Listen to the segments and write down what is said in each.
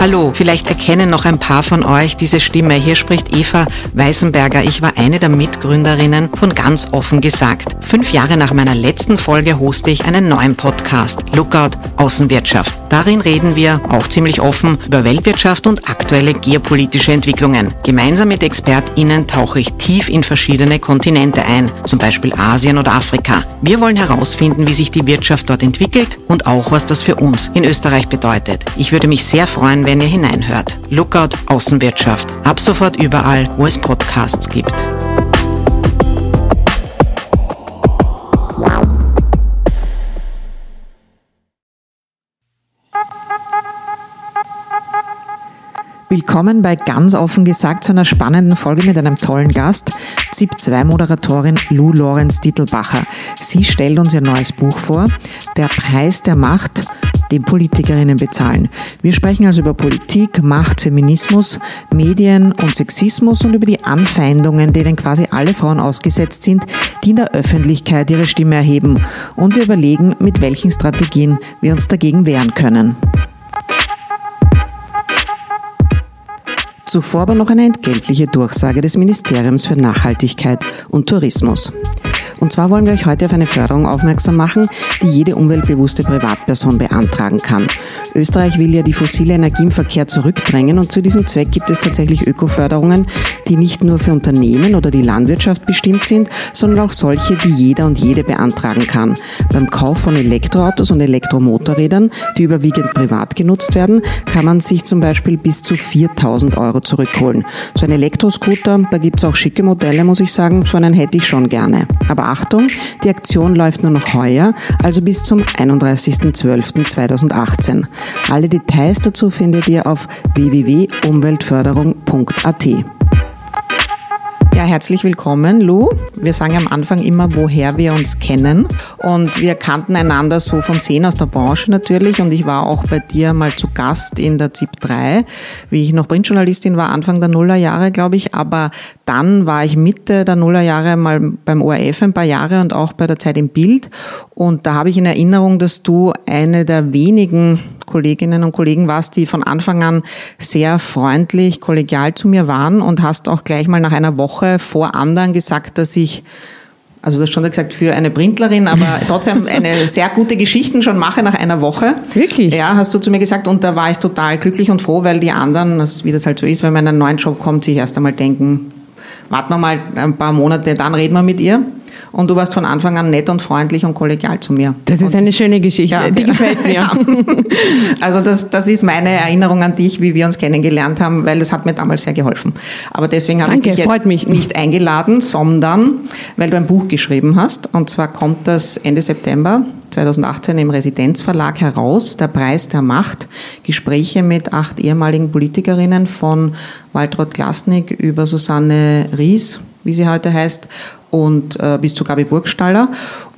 Hallo, vielleicht erkennen noch ein paar von euch diese Stimme. Hier spricht Eva Weißenberger. Ich war eine der Mitgründerinnen von Ganz offen gesagt. Fünf Jahre nach meiner letzten Folge hoste ich einen neuen Podcast, Lookout Außenwirtschaft. Darin reden wir, auch ziemlich offen, über Weltwirtschaft und aktuelle geopolitische Entwicklungen. Gemeinsam mit ExpertInnen tauche ich tief in verschiedene Kontinente ein, zum Beispiel Asien oder Afrika. Wir wollen herausfinden, wie sich die Wirtschaft dort entwickelt und auch, was das für uns in Österreich bedeutet. Ich würde mich sehr freuen, wenn ihr hineinhört. Lookout Außenwirtschaft. Ab sofort überall, wo es Podcasts gibt. Willkommen bei ganz offen gesagt zu einer spannenden Folge mit einem tollen Gast, ZIP-2-Moderatorin Lou Lorenz Dittelbacher. Sie stellt uns ihr neues Buch vor, Der Preis der Macht – den Politikerinnen bezahlen. Wir sprechen also über Politik, Macht, Feminismus, Medien und Sexismus und über die Anfeindungen, denen quasi alle Frauen ausgesetzt sind, die in der Öffentlichkeit ihre Stimme erheben. Und wir überlegen, mit welchen Strategien wir uns dagegen wehren können. Zuvor aber noch eine entgeltliche Durchsage des Ministeriums für Nachhaltigkeit und Tourismus. Und zwar wollen wir euch heute auf eine Förderung aufmerksam machen, die jede umweltbewusste Privatperson beantragen kann. Österreich will ja die fossile Energie im Verkehr zurückdrängen und zu diesem Zweck gibt es tatsächlich Ökoförderungen, die nicht nur für Unternehmen oder die Landwirtschaft bestimmt sind, sondern auch solche, die jeder und jede beantragen kann. Beim Kauf von Elektroautos und Elektromotorrädern, die überwiegend privat genutzt werden, kann man sich zum Beispiel bis zu 4000 Euro zurückholen. So ein Elektroscooter, da gibt's auch schicke Modelle, muss ich sagen, so einen hätte ich schon gerne. Aber Achtung, die Aktion läuft nur noch heuer, also bis zum 31.12.2018. Alle Details dazu findet ihr auf www.umweltförderung.at. Ja, herzlich willkommen, Lou. Wir sagen am Anfang immer, woher wir uns kennen. Und wir kannten einander so vom Sehen aus der Branche natürlich. Und ich war auch bei dir mal zu Gast in der ZIP 3, wie ich noch Printjournalistin war, Anfang der Nullerjahre, glaube ich. Aber dann war ich Mitte der Nullerjahre mal beim ORF ein paar Jahre und auch bei der Zeit im Bild. Und da habe ich in Erinnerung, dass du eine der wenigen Kolleginnen und Kollegen warst, die von Anfang an sehr freundlich, kollegial zu mir waren und hast auch gleich mal nach einer Woche vor anderen gesagt, dass ich also du hast schon gesagt, für eine Printlerin, aber trotzdem eine sehr gute Geschichten schon mache nach einer Woche. Wirklich? Ja, hast du zu mir gesagt und da war ich total glücklich und froh, weil die anderen, wie das halt so ist, wenn man in einen neuen Job kommt, sich erst einmal denken, warten wir mal ein paar Monate, dann reden wir mit ihr. Und du warst von Anfang an nett und freundlich und kollegial zu mir. Das ist und, eine schöne Geschichte, ja, die gefällt mir. Ja. Also das, das ist meine Erinnerung an dich, wie wir uns kennengelernt haben, weil das hat mir damals sehr geholfen. Aber deswegen habe Danke, ich dich jetzt mich. nicht eingeladen, sondern weil du ein Buch geschrieben hast. Und zwar kommt das Ende September 2018 im Residenzverlag heraus, Der Preis der Macht, Gespräche mit acht ehemaligen Politikerinnen von Waltraud Glasnik über Susanne Ries, wie sie heute heißt, und äh, bis zu Gabi Burgstaller.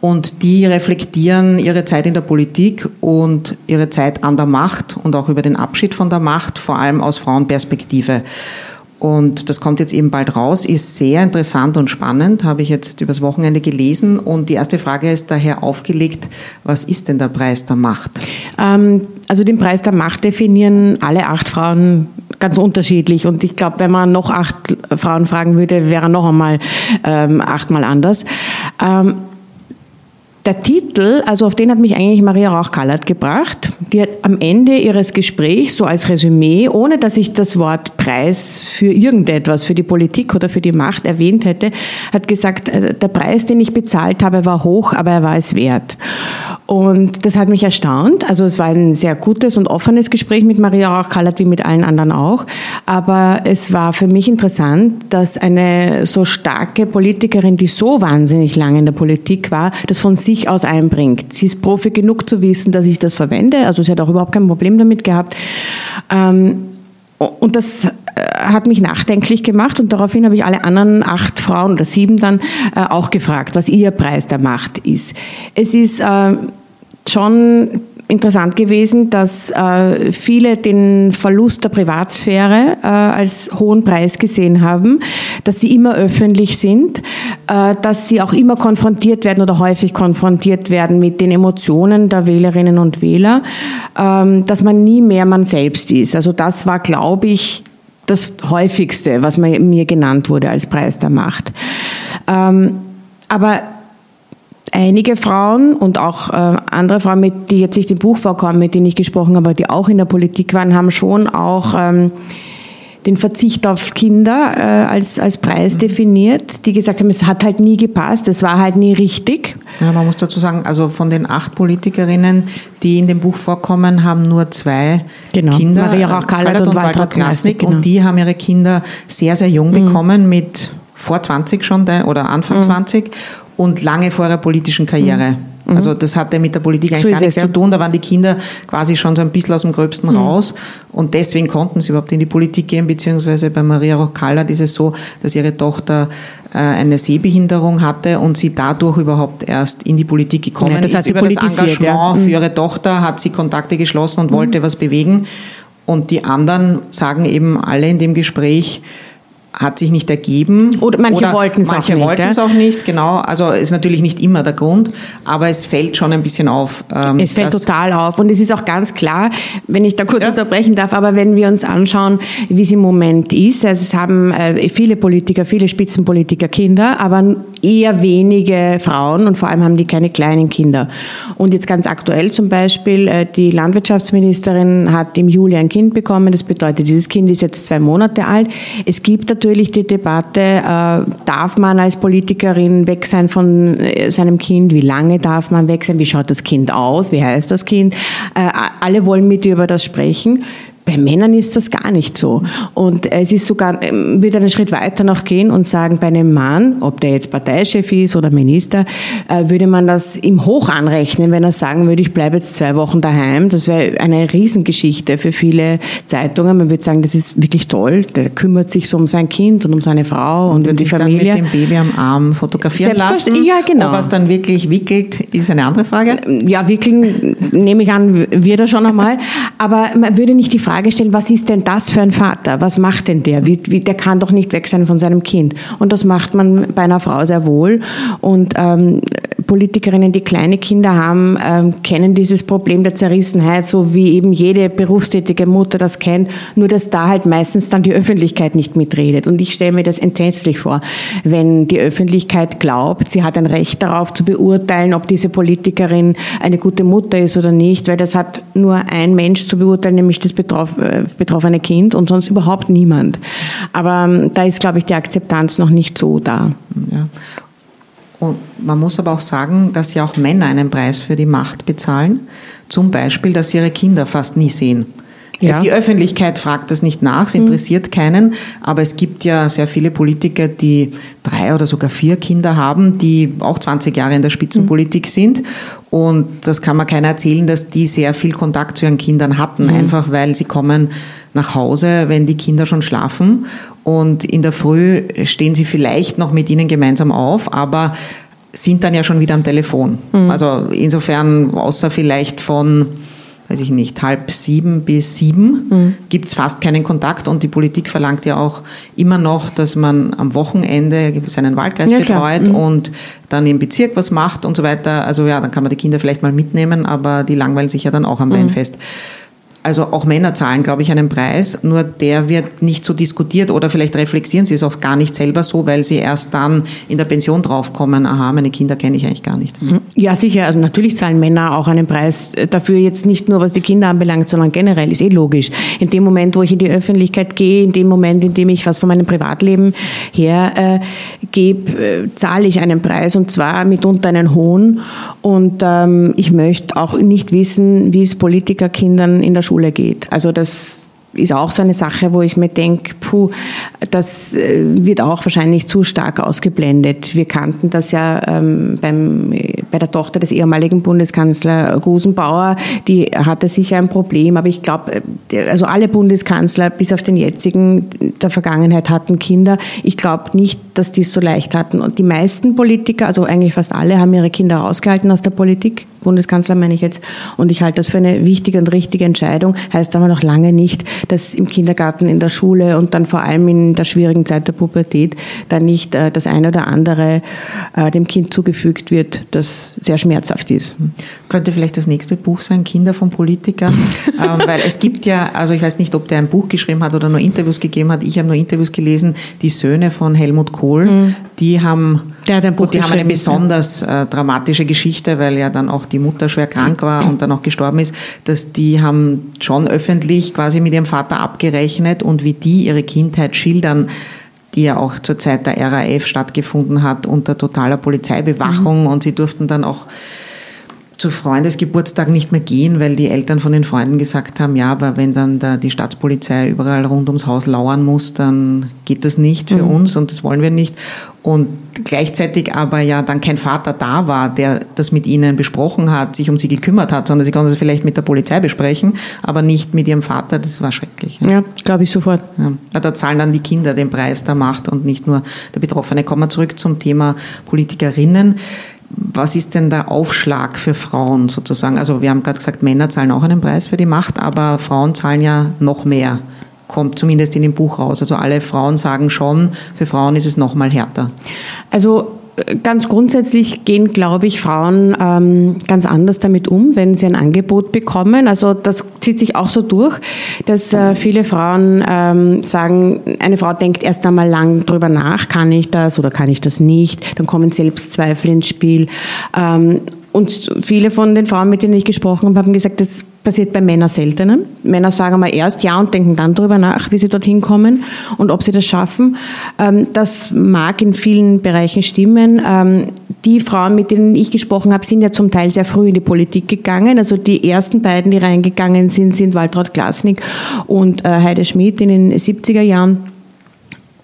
Und die reflektieren ihre Zeit in der Politik und ihre Zeit an der Macht und auch über den Abschied von der Macht, vor allem aus Frauenperspektive. Und das kommt jetzt eben bald raus, ist sehr interessant und spannend, habe ich jetzt übers Wochenende gelesen. Und die erste Frage ist daher aufgelegt, was ist denn der Preis der Macht? Ähm, also den Preis der Macht definieren alle acht Frauen ganz unterschiedlich. Und ich glaube, wenn man noch acht Frauen fragen würde, wäre noch einmal ähm, achtmal anders. Ähm, der Titel, also auf den hat mich eigentlich Maria Rauch-Kallert gebracht. Die hat am Ende ihres Gesprächs, so als Resümee, ohne dass ich das Wort Preis für irgendetwas, für die Politik oder für die Macht erwähnt hätte, hat gesagt, äh, der Preis, den ich bezahlt habe, war hoch, aber er war es wert. Und das hat mich erstaunt. Also es war ein sehr gutes und offenes Gespräch mit Maria Rauch-Kallert, wie mit allen anderen auch. Aber es war für mich interessant, dass eine so starke Politikerin, die so wahnsinnig lange in der Politik war, das von sich sich aus einbringt. Sie ist Profi genug zu wissen, dass ich das verwende. Also sie hat auch überhaupt kein Problem damit gehabt. Ähm, und das äh, hat mich nachdenklich gemacht und daraufhin habe ich alle anderen acht Frauen oder sieben dann äh, auch gefragt, was ihr Preis der Macht ist. Es ist äh, schon interessant gewesen, dass äh, viele den Verlust der Privatsphäre äh, als hohen Preis gesehen haben, dass sie immer öffentlich sind, äh, dass sie auch immer konfrontiert werden oder häufig konfrontiert werden mit den Emotionen der Wählerinnen und Wähler, ähm, dass man nie mehr man selbst ist. Also das war, glaube ich, das häufigste, was mir genannt wurde als Preis der Macht. Ähm, aber einige Frauen und auch äh, andere Frauen, mit, die jetzt nicht im Buch vorkommen, mit denen ich gesprochen habe, die auch in der Politik waren, haben schon auch ähm, den Verzicht auf Kinder äh, als, als Preis mhm. definiert, die gesagt haben, es hat halt nie gepasst, es war halt nie richtig. Ja, man muss dazu sagen, also von den acht Politikerinnen, die in dem Buch vorkommen, haben nur zwei genau. Kinder, Maria Rauch-Kallert und, und Walter Klasnik, genau. und die haben ihre Kinder sehr, sehr jung mhm. bekommen, mit vor 20 schon oder Anfang mhm. 20 und lange vor ihrer politischen Karriere. Mhm. Also das hatte mit der Politik eigentlich so gar nichts es, zu tun. Da waren die Kinder quasi schon so ein bisschen aus dem Gröbsten mhm. raus. Und deswegen konnten sie überhaupt in die Politik gehen, beziehungsweise bei Maria Rochkalla ist es so, dass ihre Tochter äh, eine Sehbehinderung hatte und sie dadurch überhaupt erst in die Politik gekommen ja, das ist. Über das Engagement ja. für mhm. ihre Tochter hat sie Kontakte geschlossen und wollte mhm. was bewegen. Und die anderen sagen eben alle in dem Gespräch, hat sich nicht ergeben. Oder manche wollten es auch nicht. Manche wollten es auch nicht, genau. Also ist natürlich nicht immer der Grund, aber es fällt schon ein bisschen auf. Ähm, es fällt total auf und es ist auch ganz klar, wenn ich da kurz ja. unterbrechen darf, aber wenn wir uns anschauen, wie es im Moment ist, also es haben äh, viele Politiker, viele Spitzenpolitiker Kinder, aber eher wenige Frauen und vor allem haben die keine kleinen Kinder. Und jetzt ganz aktuell zum Beispiel, äh, die Landwirtschaftsministerin hat im Juli ein Kind bekommen, das bedeutet, dieses Kind ist jetzt zwei Monate alt. Es gibt natürlich die Debatte, äh, darf man als Politikerin weg sein von äh, seinem Kind? Wie lange darf man weg sein? Wie schaut das Kind aus? Wie heißt das Kind? Äh, alle wollen mit über das sprechen. Bei Männern ist das gar nicht so. Und es ist sogar, ähm, würde einen Schritt weiter noch gehen und sagen, bei einem Mann, ob der jetzt Parteichef ist oder Minister, äh, würde man das ihm hoch anrechnen, wenn er sagen würde, ich bleibe jetzt zwei Wochen daheim. Das wäre eine Riesengeschichte für viele Zeitungen. Man würde sagen, das ist wirklich toll. Der kümmert sich so um sein Kind und um seine Frau und, und um die Familie. Dann mit dem Baby am Arm fotografieren lassen. Ja, genau. Ob es dann wirklich wickelt, ist eine andere Frage. Ja, wickeln nehme ich an, wird er schon einmal. Aber man würde nicht die Frage Frage stellen, was ist denn das für ein Vater? Was macht denn der? Wie, wie, der kann doch nicht weg sein von seinem Kind. Und das macht man bei einer Frau sehr wohl. Und ähm, Politikerinnen, die kleine Kinder haben, ähm, kennen dieses Problem der Zerrissenheit, so wie eben jede berufstätige Mutter das kennt, nur dass da halt meistens dann die Öffentlichkeit nicht mitredet. Und ich stelle mir das entsetzlich vor, wenn die Öffentlichkeit glaubt, sie hat ein Recht darauf zu beurteilen, ob diese Politikerin eine gute Mutter ist oder nicht, weil das hat nur ein Mensch zu beurteilen, nämlich das Betroffene äh, betroffene Kind und sonst überhaupt niemand. Aber ähm, da ist, glaube ich, die Akzeptanz noch nicht so da. Ja. Und man muss aber auch sagen, dass ja auch Männer einen Preis für die Macht bezahlen. Zum Beispiel, dass sie ihre Kinder fast nie sehen. Ja. Die Öffentlichkeit fragt das nicht nach, es hm. interessiert mhm. keinen, aber es gibt ja sehr viele Politiker, die drei oder sogar vier Kinder haben, die auch 20 Jahre in der Spitzenpolitik mhm. sind und das kann man keiner erzählen, dass die sehr viel Kontakt zu ihren Kindern hatten, mhm. einfach weil sie kommen nach Hause, wenn die Kinder schon schlafen und in der Früh stehen sie vielleicht noch mit ihnen gemeinsam auf, aber sind dann ja schon wieder am Telefon. Mhm. Also insofern, außer vielleicht von weiß ich nicht, halb sieben bis sieben mhm. gibt es fast keinen Kontakt und die Politik verlangt ja auch immer noch, dass man am Wochenende seinen Wahlkreis ja, betreut mhm. und dann im Bezirk was macht und so weiter. Also ja, dann kann man die Kinder vielleicht mal mitnehmen, aber die langweilen sich ja dann auch am mhm. Weinfest also auch Männer zahlen, glaube ich, einen Preis, nur der wird nicht so diskutiert oder vielleicht reflexieren sie es auch gar nicht selber so, weil sie erst dann in der Pension draufkommen, aha, meine Kinder kenne ich eigentlich gar nicht. Mhm. Ja, sicher, also natürlich zahlen Männer auch einen Preis dafür, jetzt nicht nur was die Kinder anbelangt, sondern generell, ist eh logisch. In dem Moment, wo ich in die Öffentlichkeit gehe, in dem Moment, in dem ich was von meinem Privatleben hergebe, äh, äh, zahle ich einen Preis und zwar mitunter einen hohen und ähm, ich möchte auch nicht wissen, wie es Politikerkindern in der Schule geht. Also das ist auch so eine Sache, wo ich mir denke, puh, das äh, wird auch wahrscheinlich zu stark ausgeblendet. Wir kannten das ja ähm, beim, bei der Tochter des ehemaligen Bundeskanzler Gusenbauer, die hatte sicher ein Problem, aber ich glaube, äh, also alle Bundeskanzler bis auf den jetzigen der Vergangenheit hatten Kinder. Ich glaube nicht, dass die es so leicht hatten. Und die meisten Politiker, also eigentlich fast alle, haben ihre Kinder rausgehalten aus der Politik Bundeskanzler meine ich jetzt. Und ich halte das für eine wichtige und richtige Entscheidung. Heißt aber noch lange nicht, dass im Kindergarten, in der Schule und dann vor allem in der schwierigen Zeit der Pubertät dann nicht äh, das eine oder andere äh, dem Kind zugefügt wird, das sehr schmerzhaft ist. Könnte vielleicht das nächste Buch sein, Kinder von Politikern? ähm, weil es gibt ja, also ich weiß nicht, ob der ein Buch geschrieben hat oder nur Interviews gegeben hat. Ich habe nur Interviews gelesen, die Söhne von Helmut Kohl, mhm. die haben der hat ein Buch und die haben eine besonders äh, dramatische Geschichte, weil ja dann auch die Mutter schwer krank war und dann auch gestorben ist, dass die haben schon öffentlich quasi mit ihrem Vater abgerechnet und wie die ihre Kindheit schildern, die ja auch zur Zeit der RAF stattgefunden hat unter totaler Polizeibewachung mhm. und sie durften dann auch zu Freundesgeburtstag nicht mehr gehen, weil die Eltern von den Freunden gesagt haben, ja, aber wenn dann da die Staatspolizei überall rund ums Haus lauern muss, dann geht das nicht für mhm. uns und das wollen wir nicht. Und gleichzeitig aber ja dann kein Vater da war, der das mit ihnen besprochen hat, sich um sie gekümmert hat, sondern sie konnten es vielleicht mit der Polizei besprechen, aber nicht mit ihrem Vater. Das war schrecklich. Ja, glaube ich sofort. Ja. Da zahlen dann die Kinder den Preis der Macht und nicht nur der Betroffene. Kommen wir zurück zum Thema Politikerinnen. Was ist denn der Aufschlag für Frauen sozusagen? Also wir haben gerade gesagt, Männer zahlen auch einen Preis für die Macht, aber Frauen zahlen ja noch mehr. Kommt zumindest in dem Buch raus. Also alle Frauen sagen schon, für Frauen ist es noch mal härter. Also ganz grundsätzlich gehen, glaube ich, Frauen ähm, ganz anders damit um, wenn sie ein Angebot bekommen. Also das zieht sich auch so durch, dass äh, viele Frauen ähm, sagen, eine Frau denkt erst einmal lang drüber nach, kann ich das oder kann ich das nicht. Dann kommen Selbstzweifel ins Spiel. Ähm, und viele von den Frauen, mit denen ich gesprochen habe, haben gesagt, das passiert bei Männern seltener. Männer sagen mal erst ja und denken dann darüber nach, wie sie dorthin kommen und ob sie das schaffen. Ähm, das mag in vielen Bereichen stimmen. Ähm, die Frauen, mit denen ich gesprochen habe, sind ja zum Teil sehr früh in die Politik gegangen. Also die ersten beiden, die reingegangen sind, sind Waltraud Glasnick und äh, Heide Schmidt in den 70er Jahren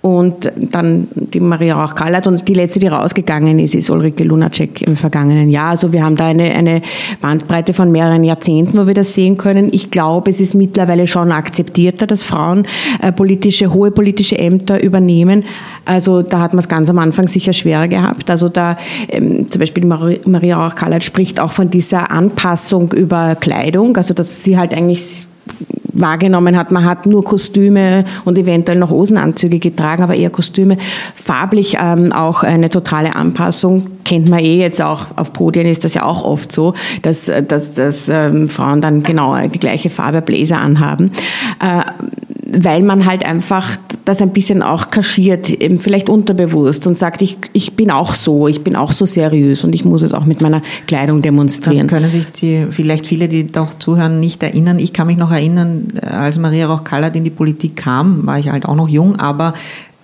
und dann die Maria Rauch-Kallert und die letzte, die rausgegangen ist, ist Ulrike Lunacek im vergangenen Jahr. Also wir haben da eine, eine Bandbreite von mehreren Jahrzehnten, wo wir das sehen können. Ich glaube, es ist mittlerweile schon akzeptierter, dass Frauen äh, politische, hohe politische Ämter übernehmen. Also da hat man es ganz am Anfang sicher schwerer gehabt. Also da ähm, zum Beispiel Maria Rauch-Kallert spricht auch von dieser Anpassung über Kleidung, also dass sie halt eigentlich wahrgenommen hat. Man hat nur Kostüme und eventuell noch Hosenanzüge getragen, aber eher Kostüme. Farblich ähm, auch eine totale Anpassung. Kennt man eh jetzt auch, auf Podien ist das ja auch oft so, dass, dass, dass ähm, Frauen dann genau die gleiche Farbe Bläser anhaben. Äh, weil man halt einfach das ein bisschen auch kaschiert, eben vielleicht unterbewusst und sagt, ich, ich bin auch so, ich bin auch so seriös und ich muss es auch mit meiner Kleidung demonstrieren. Dann können sich die, vielleicht viele, die doch zuhören, nicht erinnern. Ich kann mich noch erinnern, als Maria Roch-Kallert in die Politik kam, war ich halt auch noch jung, aber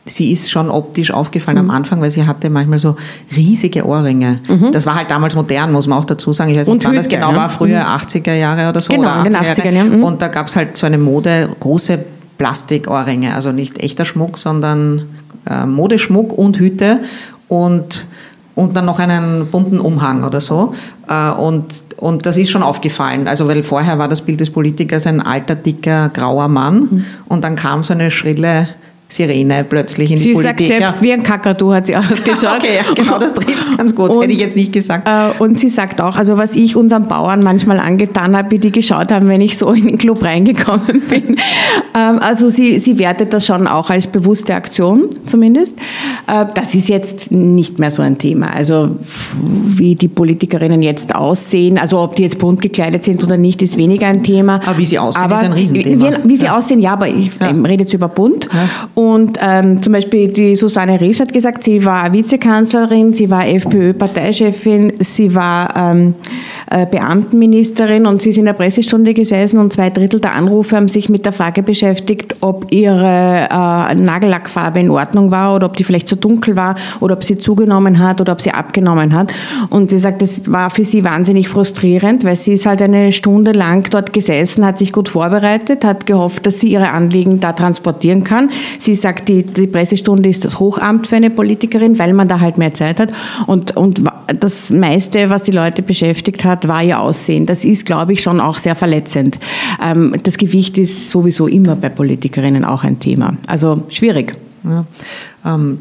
sie ist schon optisch aufgefallen mhm. am Anfang, weil sie hatte manchmal so riesige Ohrringe. Mhm. Das war halt damals modern, muss man auch dazu sagen. Ich weiß nicht, wann das genau ja. war, früher mhm. 80er Jahre oder so. Genau, oder in den 80er Jahren. Mhm. Und da gab es halt so eine Mode, große Plastikohrringe, also nicht echter Schmuck, sondern äh, Modeschmuck und Hüte und und dann noch einen bunten Umhang oder so. Äh, und, und das ist schon aufgefallen. Also, weil vorher war das Bild des Politikers ein alter, dicker, grauer Mann. Mhm. Und dann kam so eine schrille Sirene plötzlich in die sie Politik. Sie sagt selbst, wie ein Kakadu hat sie ausgeschaut. okay, ja, genau, das trifft es ganz gut. Das hätte ich jetzt nicht gesagt. Äh, und sie sagt auch, also was ich unseren Bauern manchmal angetan habe, wie die geschaut haben, wenn ich so in den Club reingekommen bin. Ähm, also sie, sie wertet das schon auch als bewusste Aktion zumindest. Äh, das ist jetzt nicht mehr so ein Thema. Also wie die Politikerinnen jetzt aussehen, also ob die jetzt bunt gekleidet sind oder nicht, ist weniger ein Thema. Aber wie sie aussehen, aber ist ein Riesenthema. Wie, wie sie ja. aussehen, ja, aber ich ja. rede jetzt über bunt. Ja. Und ähm, zum Beispiel die Susanne Rees hat gesagt, sie war Vizekanzlerin, sie war FPÖ-Parteichefin, sie war ähm, äh, Beamtenministerin und sie ist in der Pressestunde gesessen und zwei Drittel der Anrufe haben sich mit der Frage beschäftigt, ob ihre äh, Nagellackfarbe in Ordnung war oder ob die vielleicht zu dunkel war oder ob sie zugenommen hat oder ob sie abgenommen hat. Und sie sagt, das war für sie wahnsinnig frustrierend, weil sie ist halt eine Stunde lang dort gesessen, hat sich gut vorbereitet, hat gehofft, dass sie ihre Anliegen da transportieren kann. Sie Sie sagt, die, die Pressestunde ist das Hochamt für eine Politikerin, weil man da halt mehr Zeit hat. Und, und das meiste, was die Leute beschäftigt hat, war ihr Aussehen. Das ist, glaube ich, schon auch sehr verletzend. Ähm, das Gewicht ist sowieso immer bei Politikerinnen auch ein Thema. Also schwierig. Ja. Ähm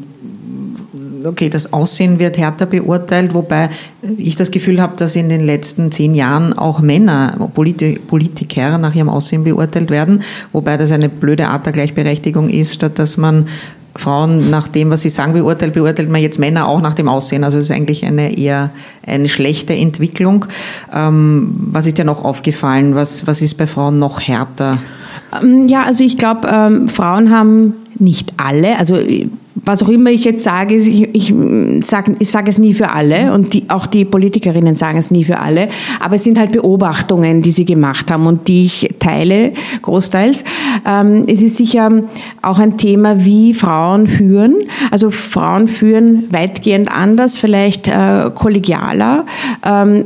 okay, das Aussehen wird härter beurteilt, wobei ich das Gefühl habe, dass in den letzten zehn Jahren auch Männer, Politiker nach ihrem Aussehen beurteilt werden, wobei das eine blöde Art der Gleichberechtigung ist, statt dass man Frauen nach dem, was sie sagen, beurteilt, beurteilt man jetzt Männer auch nach dem Aussehen. Also es ist eigentlich eine eher eine schlechte Entwicklung. Ähm, was ist dir noch aufgefallen? Was, was ist bei Frauen noch härter? Ähm, ja, also ich glaube, ähm, Frauen haben nicht alle, also was auch immer ich jetzt sage, ich, ich sage ich sag es nie für alle und die, auch die Politikerinnen sagen es nie für alle, aber es sind halt Beobachtungen, die sie gemacht haben und die ich teile, großteils. Ähm, es ist sicher auch ein Thema, wie Frauen führen. Also Frauen führen weitgehend anders, vielleicht äh, kollegialer. Ähm,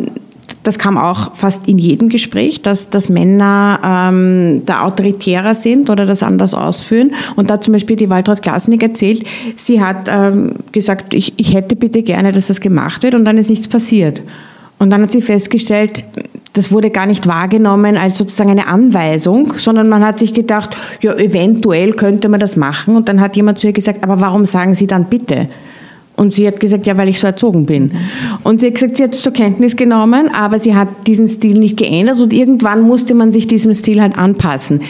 das kam auch fast in jedem Gespräch, dass, dass Männer ähm, da autoritärer sind oder das anders ausführen. Und da zum Beispiel die Waltraud Klasnik erzählt, sie hat ähm, gesagt, ich, ich hätte bitte gerne, dass das gemacht wird und dann ist nichts passiert. Und dann hat sie festgestellt, das wurde gar nicht wahrgenommen als sozusagen eine Anweisung, sondern man hat sich gedacht, ja, eventuell könnte man das machen. Und dann hat jemand zu ihr gesagt, aber warum sagen Sie dann bitte? Und sie hat gesagt, ja, weil ich so erzogen bin. Und sie hat gesagt, sie hat es zur Kenntnis genommen, aber sie hat diesen Stil nicht geändert und irgendwann musste man sich diesem Stil halt anpassen.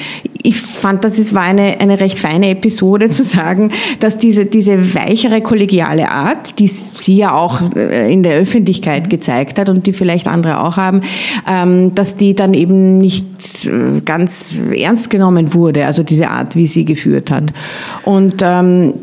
Ich fand, das ist, war eine, eine recht feine Episode zu sagen, dass diese, diese weichere kollegiale Art, die sie ja auch äh, in der Öffentlichkeit gezeigt hat und die vielleicht andere auch haben, ähm, dass die dann eben nicht äh, ganz ernst genommen wurde, also diese Art, wie sie geführt hat. Und ähm,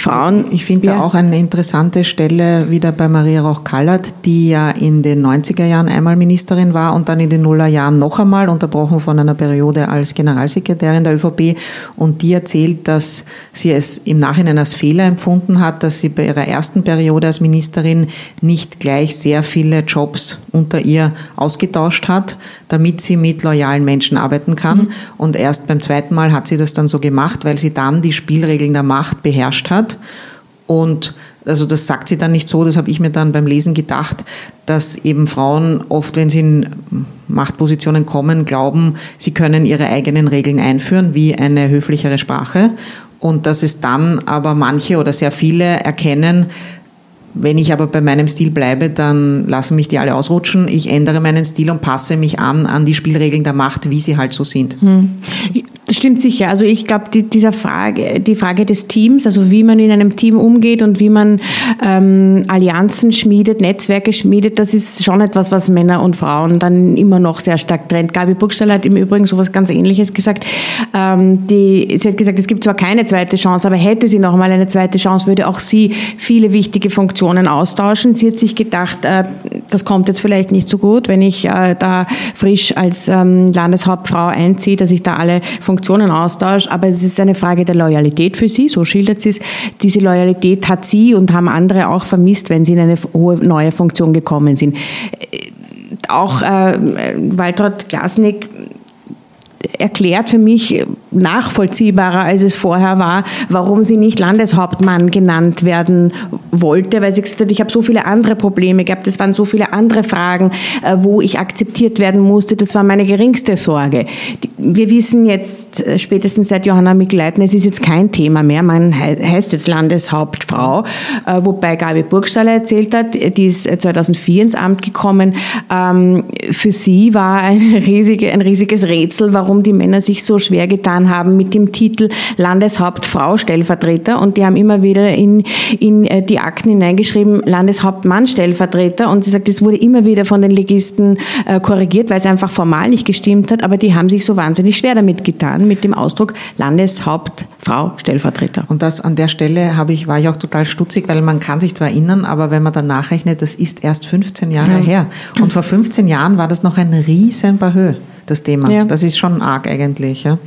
Frauen. Ich finde ja. auch eine interessante Stelle wieder bei Maria Rauch-Kallert, die ja in den 90er Jahren einmal Ministerin war und dann in den Nullerjahren noch einmal, unterbrochen von einer Periode als Generalsekretärin der ÖVP. Und die erzählt, dass sie es im Nachhinein als Fehler empfunden hat, dass sie bei ihrer ersten Periode als Ministerin nicht gleich sehr viele Jobs unter ihr ausgetauscht hat, damit sie mit loyalen Menschen arbeiten kann. Mhm. Und erst beim zweiten Mal hat sie das dann so gemacht, weil sie dann die Spielregeln der Macht beherrscht hat und also das sagt sie dann nicht so, das habe ich mir dann beim Lesen gedacht, dass eben Frauen oft, wenn sie in Machtpositionen kommen, glauben, sie können ihre eigenen Regeln einführen, wie eine höflichere Sprache. Und dass es dann aber manche oder sehr viele erkennen, wenn ich aber bei meinem Stil bleibe, dann lassen mich die alle ausrutschen. Ich ändere meinen Stil und passe mich an an die Spielregeln der Macht, wie sie halt so sind. Hm. Das stimmt sicher. Also ich glaube, die, dieser Frage, die Frage des Teams, also wie man in einem Team umgeht und wie man ähm, Allianzen schmiedet, Netzwerke schmiedet, das ist schon etwas, was Männer und Frauen dann immer noch sehr stark trennt. Gabi Burgstall hat im Übrigen so etwas ganz Ähnliches gesagt. Ähm, die, sie hat gesagt, es gibt zwar keine zweite Chance, aber hätte sie noch mal eine zweite Chance, würde auch sie viele wichtige Funktionen Funktionen austauschen. Sie hat sich gedacht, äh, das kommt jetzt vielleicht nicht so gut, wenn ich äh, da frisch als ähm, Landeshauptfrau einziehe, dass ich da alle Funktionen austausche. Aber es ist eine Frage der Loyalität für sie, so schildert sie es. Diese Loyalität hat sie und haben andere auch vermisst, wenn sie in eine hohe neue Funktion gekommen sind. Äh, auch äh, Waltraud Glasnick erklärt für mich nachvollziehbarer, als es vorher war, warum sie nicht Landeshauptmann genannt werden wollte, weil sie gesagt hat, ich habe so viele andere Probleme gehabt, es waren so viele andere Fragen, äh, wo ich akzeptiert werden musste, das war meine geringste Sorge. Wir wissen jetzt äh, spätestens seit Johanna Mikl-Leitner, es ist jetzt kein Thema mehr, man heißt jetzt Landeshauptfrau, äh, wobei Gabi Burgstaller erzählt hat, die ist 2004 ins Amt gekommen, ähm, für sie war ein, riesige, ein riesiges Rätsel, warum die Männer sich so schwer getan haben mit dem Titel Landeshauptfrau Stellvertreter und die haben immer wieder in, in äh, die Akten hineingeschrieben Landeshauptmann Stellvertreter und sie sagt, es wurde immer wieder von den Legisten äh, korrigiert, weil es einfach formal nicht gestimmt hat, aber die haben sich so wahnsinnig schwer damit getan mit dem Ausdruck Landeshauptfrau Stellvertreter. Und das an der Stelle habe ich, war ich auch total stutzig, weil man kann sich zwar erinnern, aber wenn man dann nachrechnet, das ist erst 15 Jahre ja. her. Und vor 15 Jahren war das noch ein riesen Bahö das Thema. Ja. Das ist schon arg eigentlich. Ja.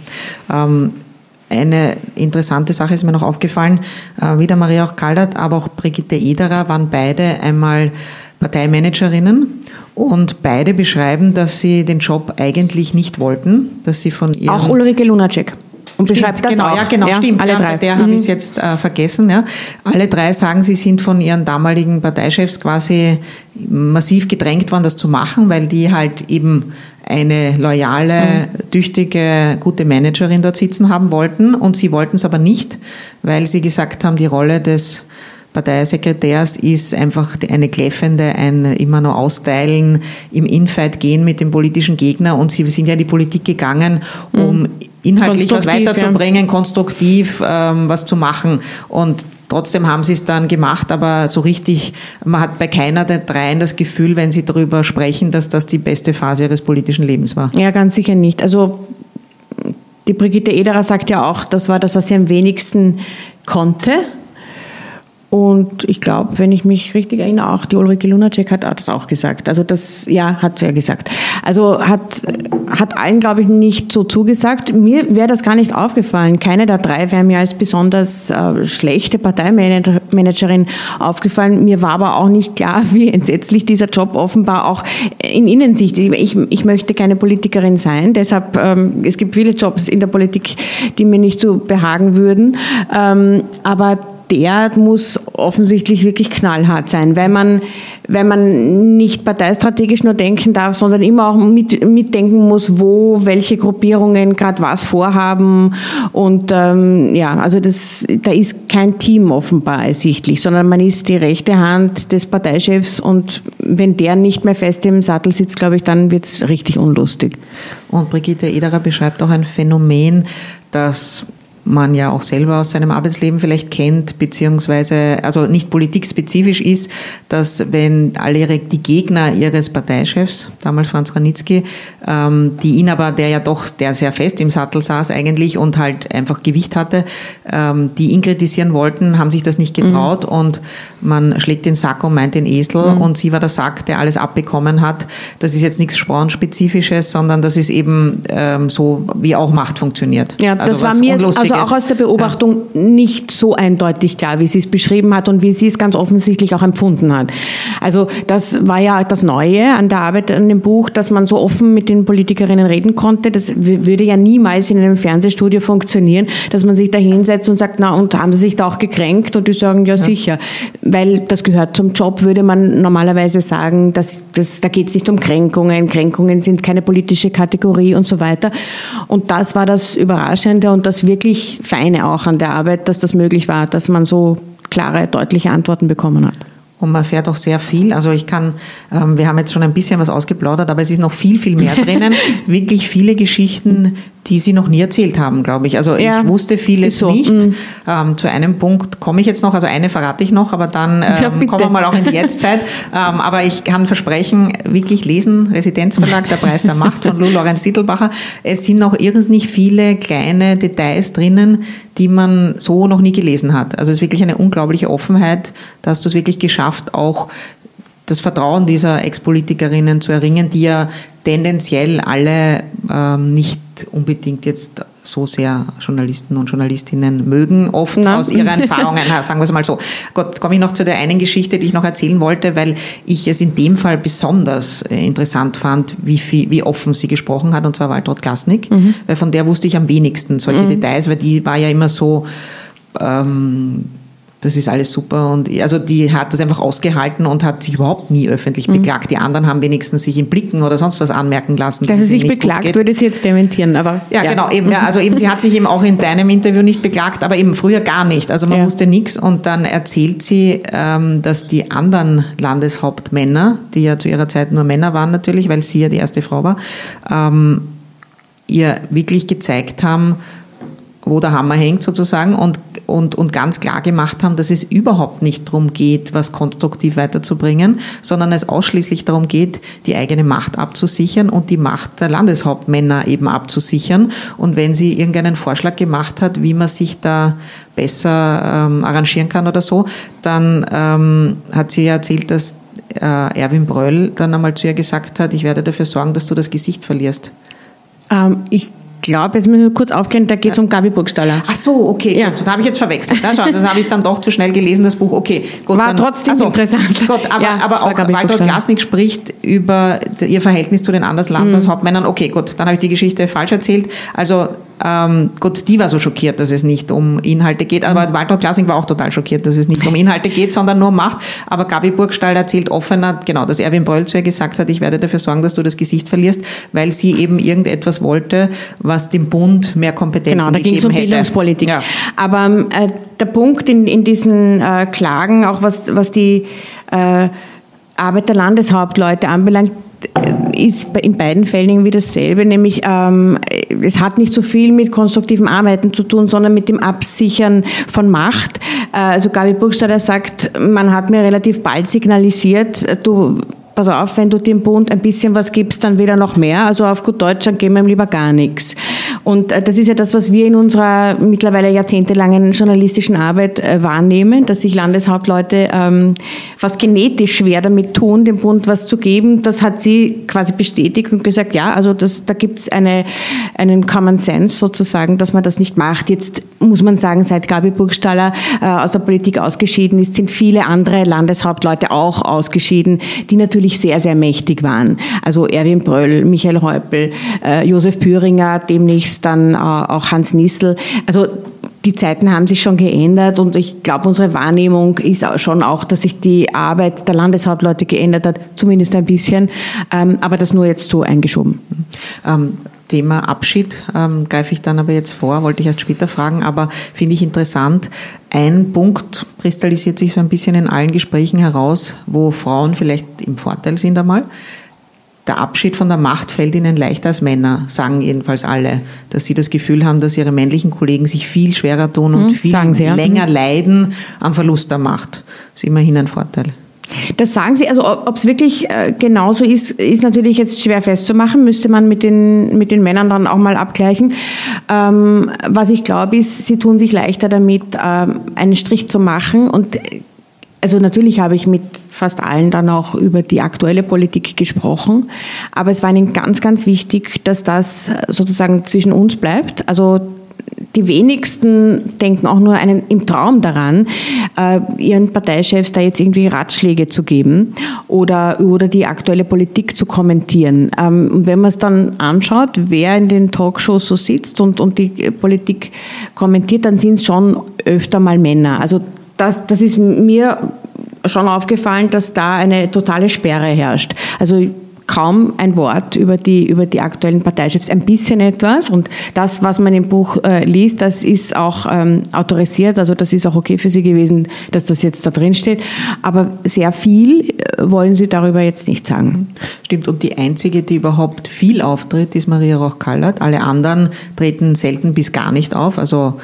Ähm, eine interessante Sache ist mir noch aufgefallen, äh, wieder Maria auch Kaldert, aber auch Brigitte Ederer waren beide einmal Parteimanagerinnen und beide beschreiben, dass sie den Job eigentlich nicht wollten, dass sie von ihren... Auch Ulrike Lunacek. Und beschreibt stimmt, das genau, auch. Ja, genau, ja, stimmt. Alle ja, drei. Bei der mhm. habe ich es jetzt äh, vergessen. Ja. Alle drei sagen, sie sind von ihren damaligen Parteichefs quasi massiv gedrängt worden, das zu machen, weil die halt eben eine loyale, mhm. tüchtige, gute Managerin dort sitzen haben wollten. Und sie wollten es aber nicht, weil sie gesagt haben, die Rolle des Parteisekretärs ist einfach eine kläffende, ein immer noch austeilen, im Infight gehen mit dem politischen Gegner und sie sind ja in die Politik gegangen, um mhm. inhaltlich was weiterzubringen, ja. konstruktiv ähm, was zu machen und Trotzdem haben sie es dann gemacht, aber so richtig, man hat bei keiner der dreien das Gefühl, wenn sie darüber sprechen, dass das die beste Phase ihres politischen Lebens war. Ja, ganz sicher nicht. Also die Brigitte Ederer sagt ja auch, das war das, was sie am wenigsten konnte. Und ich glaube, wenn ich mich richtig erinnere, auch die Ulrike Lunacek hat das auch gesagt. Also das, ja, hat sie ja gesagt. Also hat, hat allen, glaube ich, nicht so zugesagt. Mir wäre das gar nicht aufgefallen. Keine der drei wäre mir als besonders äh, schlechte Parteimanagerin aufgefallen. Mir war aber auch nicht klar, wie entsetzlich dieser Job offenbar auch in Innensicht ist. Ich, ich möchte keine Politikerin sein. Deshalb, ähm, es gibt viele Jobs in der Politik, die mir nicht so behagen würden. Ähm, aber der muss offensichtlich wirklich knallhart sein, weil man, weil man nicht parteistrategisch nur denken darf, sondern immer auch mit, mitdenken muss, wo welche Gruppierungen gerade was vorhaben. Und ähm, ja, also das, da ist kein Team offenbar ersichtlich, sondern man ist die rechte Hand des Parteichefs und wenn der nicht mehr fest im Sattel sitzt, glaube ich, dann wird es richtig unlustig. Und Brigitte Ederer beschreibt auch ein Phänomen, das man ja auch selber aus seinem Arbeitsleben vielleicht kennt, beziehungsweise also nicht politikspezifisch ist, dass wenn alle ihre, die Gegner ihres Parteichefs, damals Franz Ranitzky, ähm, die ihn aber, der ja doch, der sehr fest im Sattel saß eigentlich und halt einfach Gewicht hatte, ähm, die ihn kritisieren wollten, haben sich das nicht getraut mhm. und man schlägt den Sack und meint den Esel mhm. und sie war der Sack, der alles abbekommen hat. Das ist jetzt nichts Spornspezifisches, sondern das ist eben ähm, so, wie auch Macht funktioniert. Ja, das also war mir also auch aus der Beobachtung ja. nicht so eindeutig klar, wie sie es beschrieben hat und wie sie es ganz offensichtlich auch empfunden hat. Also das war ja das Neue an der Arbeit an dem Buch, dass man so offen mit den Politikerinnen reden konnte. Das würde ja niemals in einem Fernsehstudio funktionieren, dass man sich da hinsetzt und sagt, na und haben sie sich da auch gekränkt? Und die sagen, ja, ja. sicher. Weil das gehört zum Job, würde man normalerweise sagen, dass, dass, da geht es nicht um Kränkungen. Kränkungen sind keine politische Kategorie und so weiter. Und das war das Überraschende und das wirklich Feine auch an der Arbeit, dass das möglich war, dass man so klare, deutliche Antworten bekommen hat. Und man fährt auch sehr viel. Also ich kann, ähm, wir haben jetzt schon ein bisschen was ausgeplaudert, aber es ist noch viel, viel mehr drinnen. Wirklich viele Geschichten, die Sie noch nie erzählt haben, glaube ich. Also ja, ich wusste vieles so. nicht. Mhm. Ähm, zu einem Punkt komme ich jetzt noch, also eine verrate ich noch, aber dann ähm, ja, kommen wir mal auch in die Jetztzeit. ähm, aber ich kann versprechen, wirklich lesen, Residenzverlag, der Preis der Macht von Lou Lorenz Titelbacher. Es sind noch irrsinnig viele kleine Details drinnen, die man so noch nie gelesen hat. Also es ist wirklich eine unglaubliche Offenheit. Da hast du es wirklich geschafft, auch das Vertrauen dieser Ex-Politikerinnen zu erringen, die ja tendenziell alle ähm, nicht unbedingt jetzt so sehr Journalisten und Journalistinnen mögen, oft Na. aus ihren Erfahrungen, sagen wir es mal so. Gott, jetzt komme ich noch zu der einen Geschichte, die ich noch erzählen wollte, weil ich es in dem Fall besonders äh, interessant fand, wie, viel, wie offen sie gesprochen hat, und zwar Waltraud Glasnick, mhm. weil von der wusste ich am wenigsten solche mhm. Details, weil die war ja immer so... Ähm, das ist alles super. Und also die hat das einfach ausgehalten und hat sich überhaupt nie öffentlich mhm. beklagt. Die anderen haben wenigstens sich in Blicken oder sonst was anmerken lassen. Dass sie sich beklagt, würde sie jetzt dementieren, aber. Ja, ja. genau, eben, ja, also eben, sie hat sich eben auch in deinem Interview nicht beklagt, aber eben früher gar nicht. Also man ja. wusste nichts und dann erzählt sie, ähm, dass die anderen Landeshauptmänner, die ja zu ihrer Zeit nur Männer waren natürlich, weil sie ja die erste Frau war, ähm, ihr wirklich gezeigt haben, wo der Hammer hängt sozusagen und, und, und ganz klar gemacht haben, dass es überhaupt nicht darum geht, was konstruktiv weiterzubringen, sondern es ausschließlich darum geht, die eigene Macht abzusichern und die Macht der Landeshauptmänner eben abzusichern. Und wenn sie irgendeinen Vorschlag gemacht hat, wie man sich da besser ähm, arrangieren kann oder so, dann ähm, hat sie ja erzählt, dass äh, Erwin Bröll dann einmal zu ihr gesagt hat, ich werde dafür sorgen, dass du das Gesicht verlierst. Ähm, ich glaube, jetzt müssen wir kurz aufklären, da geht es um Gabi Burgstaller. Ach so, okay, ja. gut, da habe ich jetzt verwechselt. Das, das habe ich dann doch zu schnell gelesen, das Buch. Okay, gut. War dann, trotzdem also, interessant. Gut, aber, ja, aber auch Walter Glasnick spricht über ihr Verhältnis zu den Landeshauptmännern. Mhm. Okay, gut, dann habe ich die Geschichte falsch erzählt. Also Ähm, gut, die war so schockiert, dass es nicht um Inhalte geht, aber mhm. Waltraud Klasing war auch total schockiert, dass es nicht um Inhalte geht, sondern nur um Macht. Aber Gabi Burgstall erzählt offener, genau, dass Erwin Bröll zu ihr gesagt hat, ich werde dafür sorgen, dass du das Gesicht verlierst, weil sie eben irgendetwas wollte, was dem Bund mehr Kompetenzen genau, gegeben hätte. Genau, da ging es um Bildungspolitik. Ja. Aber äh, der Punkt in, in diesen äh, Klagen, auch was, was die äh, Arbeit der Landeshauptleute anbelangt, ist in beiden Fällen irgendwie dasselbe, nämlich ähm, es hat nicht so viel mit konstruktivem Arbeiten zu tun, sondern mit dem Absichern von Macht. Äh, also Gabi Burgstaller sagt, man hat mir relativ bald signalisiert, du pass auf, wenn du dem Bund ein bisschen was gibst, dann wieder noch mehr. Also auf gut Deutsch, dann geben wir ihm lieber gar nichts. Und äh, das ist ja das, was wir in unserer mittlerweile jahrzehntelangen journalistischen Arbeit äh, wahrnehmen, dass sich Landeshauptleute ähm, fast genetisch schwer damit tun, dem Bund was zu geben. Das hat sie quasi bestätigt und gesagt, ja, also das, da gibt es eine, einen Common Sense sozusagen, dass man das nicht macht. Jetzt muss man sagen, seit Gabi Burgstaller äh, aus der Politik ausgeschieden ist, sind viele andere Landeshauptleute auch ausgeschieden, die natürlich sehr, sehr mächtig waren. Also Erwin Bröll, Michael Häupl, äh, Josef Püringer, demnächst dann äh, auch Hans Nissel. Also die Zeiten haben sich schon geändert und ich glaube, unsere Wahrnehmung ist schon auch, dass sich die Arbeit der Landeshauptleute geändert hat, zumindest ein bisschen, ähm, aber das nur jetzt so eingeschoben. Ähm, Thema Abschied ähm, greife ich dann aber jetzt vor, wollte ich erst später fragen, aber finde ich interessant. Ein Punkt kristallisiert sich so ein bisschen in allen Gesprächen heraus, wo Frauen vielleicht im Vorteil sind einmal. Der Abschied von der Macht fällt ihnen leichter als Männer, sagen jedenfalls alle, dass sie das Gefühl haben, dass ihre männlichen Kollegen sich viel schwerer tun und hm, viel sie, ja. länger hm. leiden am Verlust der Macht. Das ist immerhin ein Vorteil. Das sagen Sie, also ob es wirklich äh, genauso ist, ist natürlich jetzt schwer festzumachen, müsste man mit den, mit den Männern dann auch mal abgleichen. Ähm, was ich glaube, ist, sie tun sich leichter damit, ähm, einen Strich zu machen. Und also natürlich habe ich mit fast allen dann auch über die aktuelle Politik gesprochen, aber es war ihnen ganz, ganz wichtig, dass das sozusagen zwischen uns bleibt. Also die wenigsten denken auch nur einen, im Traum daran, äh, ihren Parteichefs da jetzt irgendwie Ratschläge zu geben oder, oder die aktuelle Politik zu kommentieren. Ähm, und wenn man es dann anschaut, wer in den Talkshows so sitzt und, und die Politik kommentiert, dann sind es schon öfter mal Männer. Also das, das ist mir schon aufgefallen, dass da eine totale Sperre herrscht. Also kaum ein Wort über die, über die aktuellen Parteichefs, ein bisschen etwas. Und das, was man im Buch äh, liest, das ist auch ähm, autorisiert, also das ist auch okay für Sie gewesen, dass das jetzt da drin steht. Aber sehr viel äh, wollen Sie darüber jetzt nicht sagen. Stimmt, und die einzige, die überhaupt viel auftritt, ist Maria Roch-Kallert. Alle anderen treten selten bis gar nicht auf. Also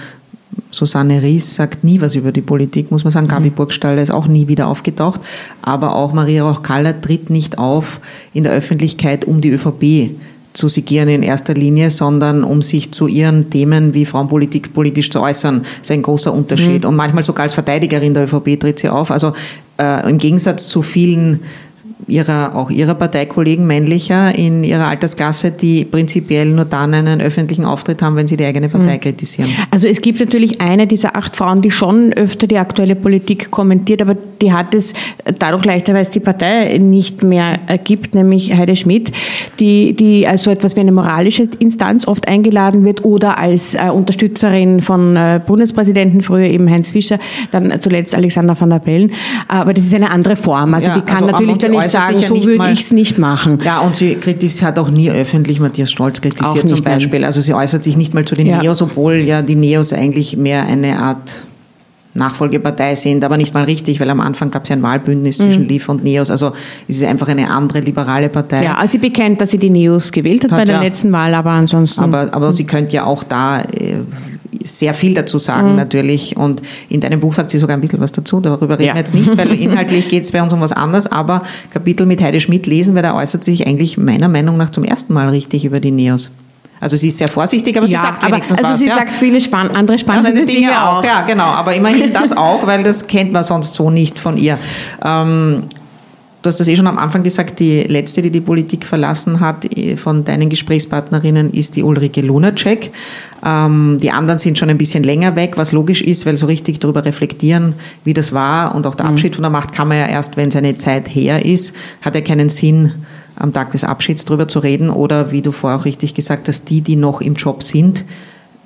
Susanne Ries sagt nie was über die Politik, muss man sagen. Gabi mhm. Burgstaller ist auch nie wieder aufgetaucht. Aber auch Maria Roch-Kaller tritt nicht auf in der Öffentlichkeit, um die ÖVP zu sigieren in erster Linie, sondern um sich zu ihren Themen wie Frauenpolitik politisch zu äußern. Das ist ein großer Unterschied. Mhm. Und manchmal sogar als Verteidigerin der ÖVP tritt sie auf. Also äh, im Gegensatz zu vielen ihrer, auch ihrer Parteikollegen männlicher in ihrer Altersklasse, die prinzipiell nur dann einen öffentlichen Auftritt haben, wenn sie die eigene Partei mhm. kritisieren. Also es gibt natürlich eine dieser acht Frauen, die schon öfter die aktuelle Politik kommentiert, aber die hat es dadurch leichter, weil es die Partei nicht mehr gibt, nämlich Heide Schmidt, die, die als so etwas wie eine moralische Instanz oft eingeladen wird oder als äh, Unterstützerin von äh, Bundespräsidenten, früher eben Heinz Fischer, dann zuletzt Alexander van der Bellen. Aber das ist eine andere Form. Also ja, die kann also natürlich dann nicht sagen, so würde ich es nicht machen. Ja, und sie hat auch nie öffentlich Matthias Stolz kritisiert zum Beispiel. Nein. Also sie äußert sich nicht mal zu den ja. Neos, obwohl ja die Neos eigentlich mehr eine Art Nachfolgepartei sind, aber nicht mal richtig, weil am Anfang gab es ja ein Wahlbündnis zwischen mhm. LIV und NEOS. Also es ist einfach eine andere liberale Partei. Ja, also sie bekennt, dass sie die NEOS gewählt hat, hat bei der ja. letzten Wahl, aber ansonsten. Aber, aber sie könnte ja auch da äh, sehr viel dazu sagen mhm. natürlich. Und in deinem Buch sagt sie sogar ein bisschen was dazu. Darüber reden ja. wir jetzt nicht, weil inhaltlich geht es bei uns um was anderes. Aber Kapitel mit Heide Schmidt lesen, weil er äußert sich eigentlich meiner Meinung nach zum ersten Mal richtig über die Neos. Also sie ist sehr vorsichtig, aber ja, sie sagt wenigstens aber, also was. Also sie ja. sagt viele spann andere spannende Dinge, Dinge auch. Ja, genau. Aber immerhin das auch, weil das kennt man sonst so nicht von ihr. Ähm, Du hast das eh schon am Anfang gesagt, die letzte, die die Politik verlassen hat eh, von deinen Gesprächspartnerinnen, ist die Ulrike Lunacek. Ähm, die anderen sind schon ein bisschen länger weg, was logisch ist, weil so richtig darüber reflektieren, wie das war und auch der mhm. Abschied von der Macht kann man ja erst, wenn seine Zeit her ist, hat ja keinen Sinn, am Tag des Abschieds darüber zu reden oder wie du vorher auch richtig gesagt hast, die, die noch im Job sind,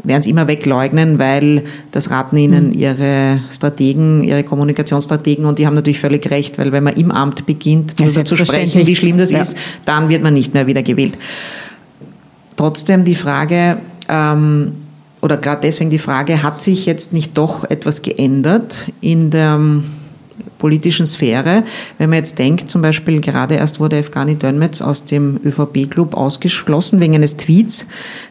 werden es immer wegleugnen, weil das raten ihnen mhm. ihre Strategen, ihre Kommunikationsstrategen und die haben natürlich völlig recht, weil wenn man im Amt beginnt, darüber zu sprechen, wie schlimm das ja. ist, dann wird man nicht mehr wieder gewählt. Trotzdem die Frage, ähm, oder gerade deswegen die Frage, hat sich jetzt nicht doch etwas geändert in der politischen Sphäre. Wenn man jetzt denkt, zum Beispiel gerade erst wurde Evgani Dönmetz aus dem ÖVP-Club ausgeschlossen wegen eines Tweets,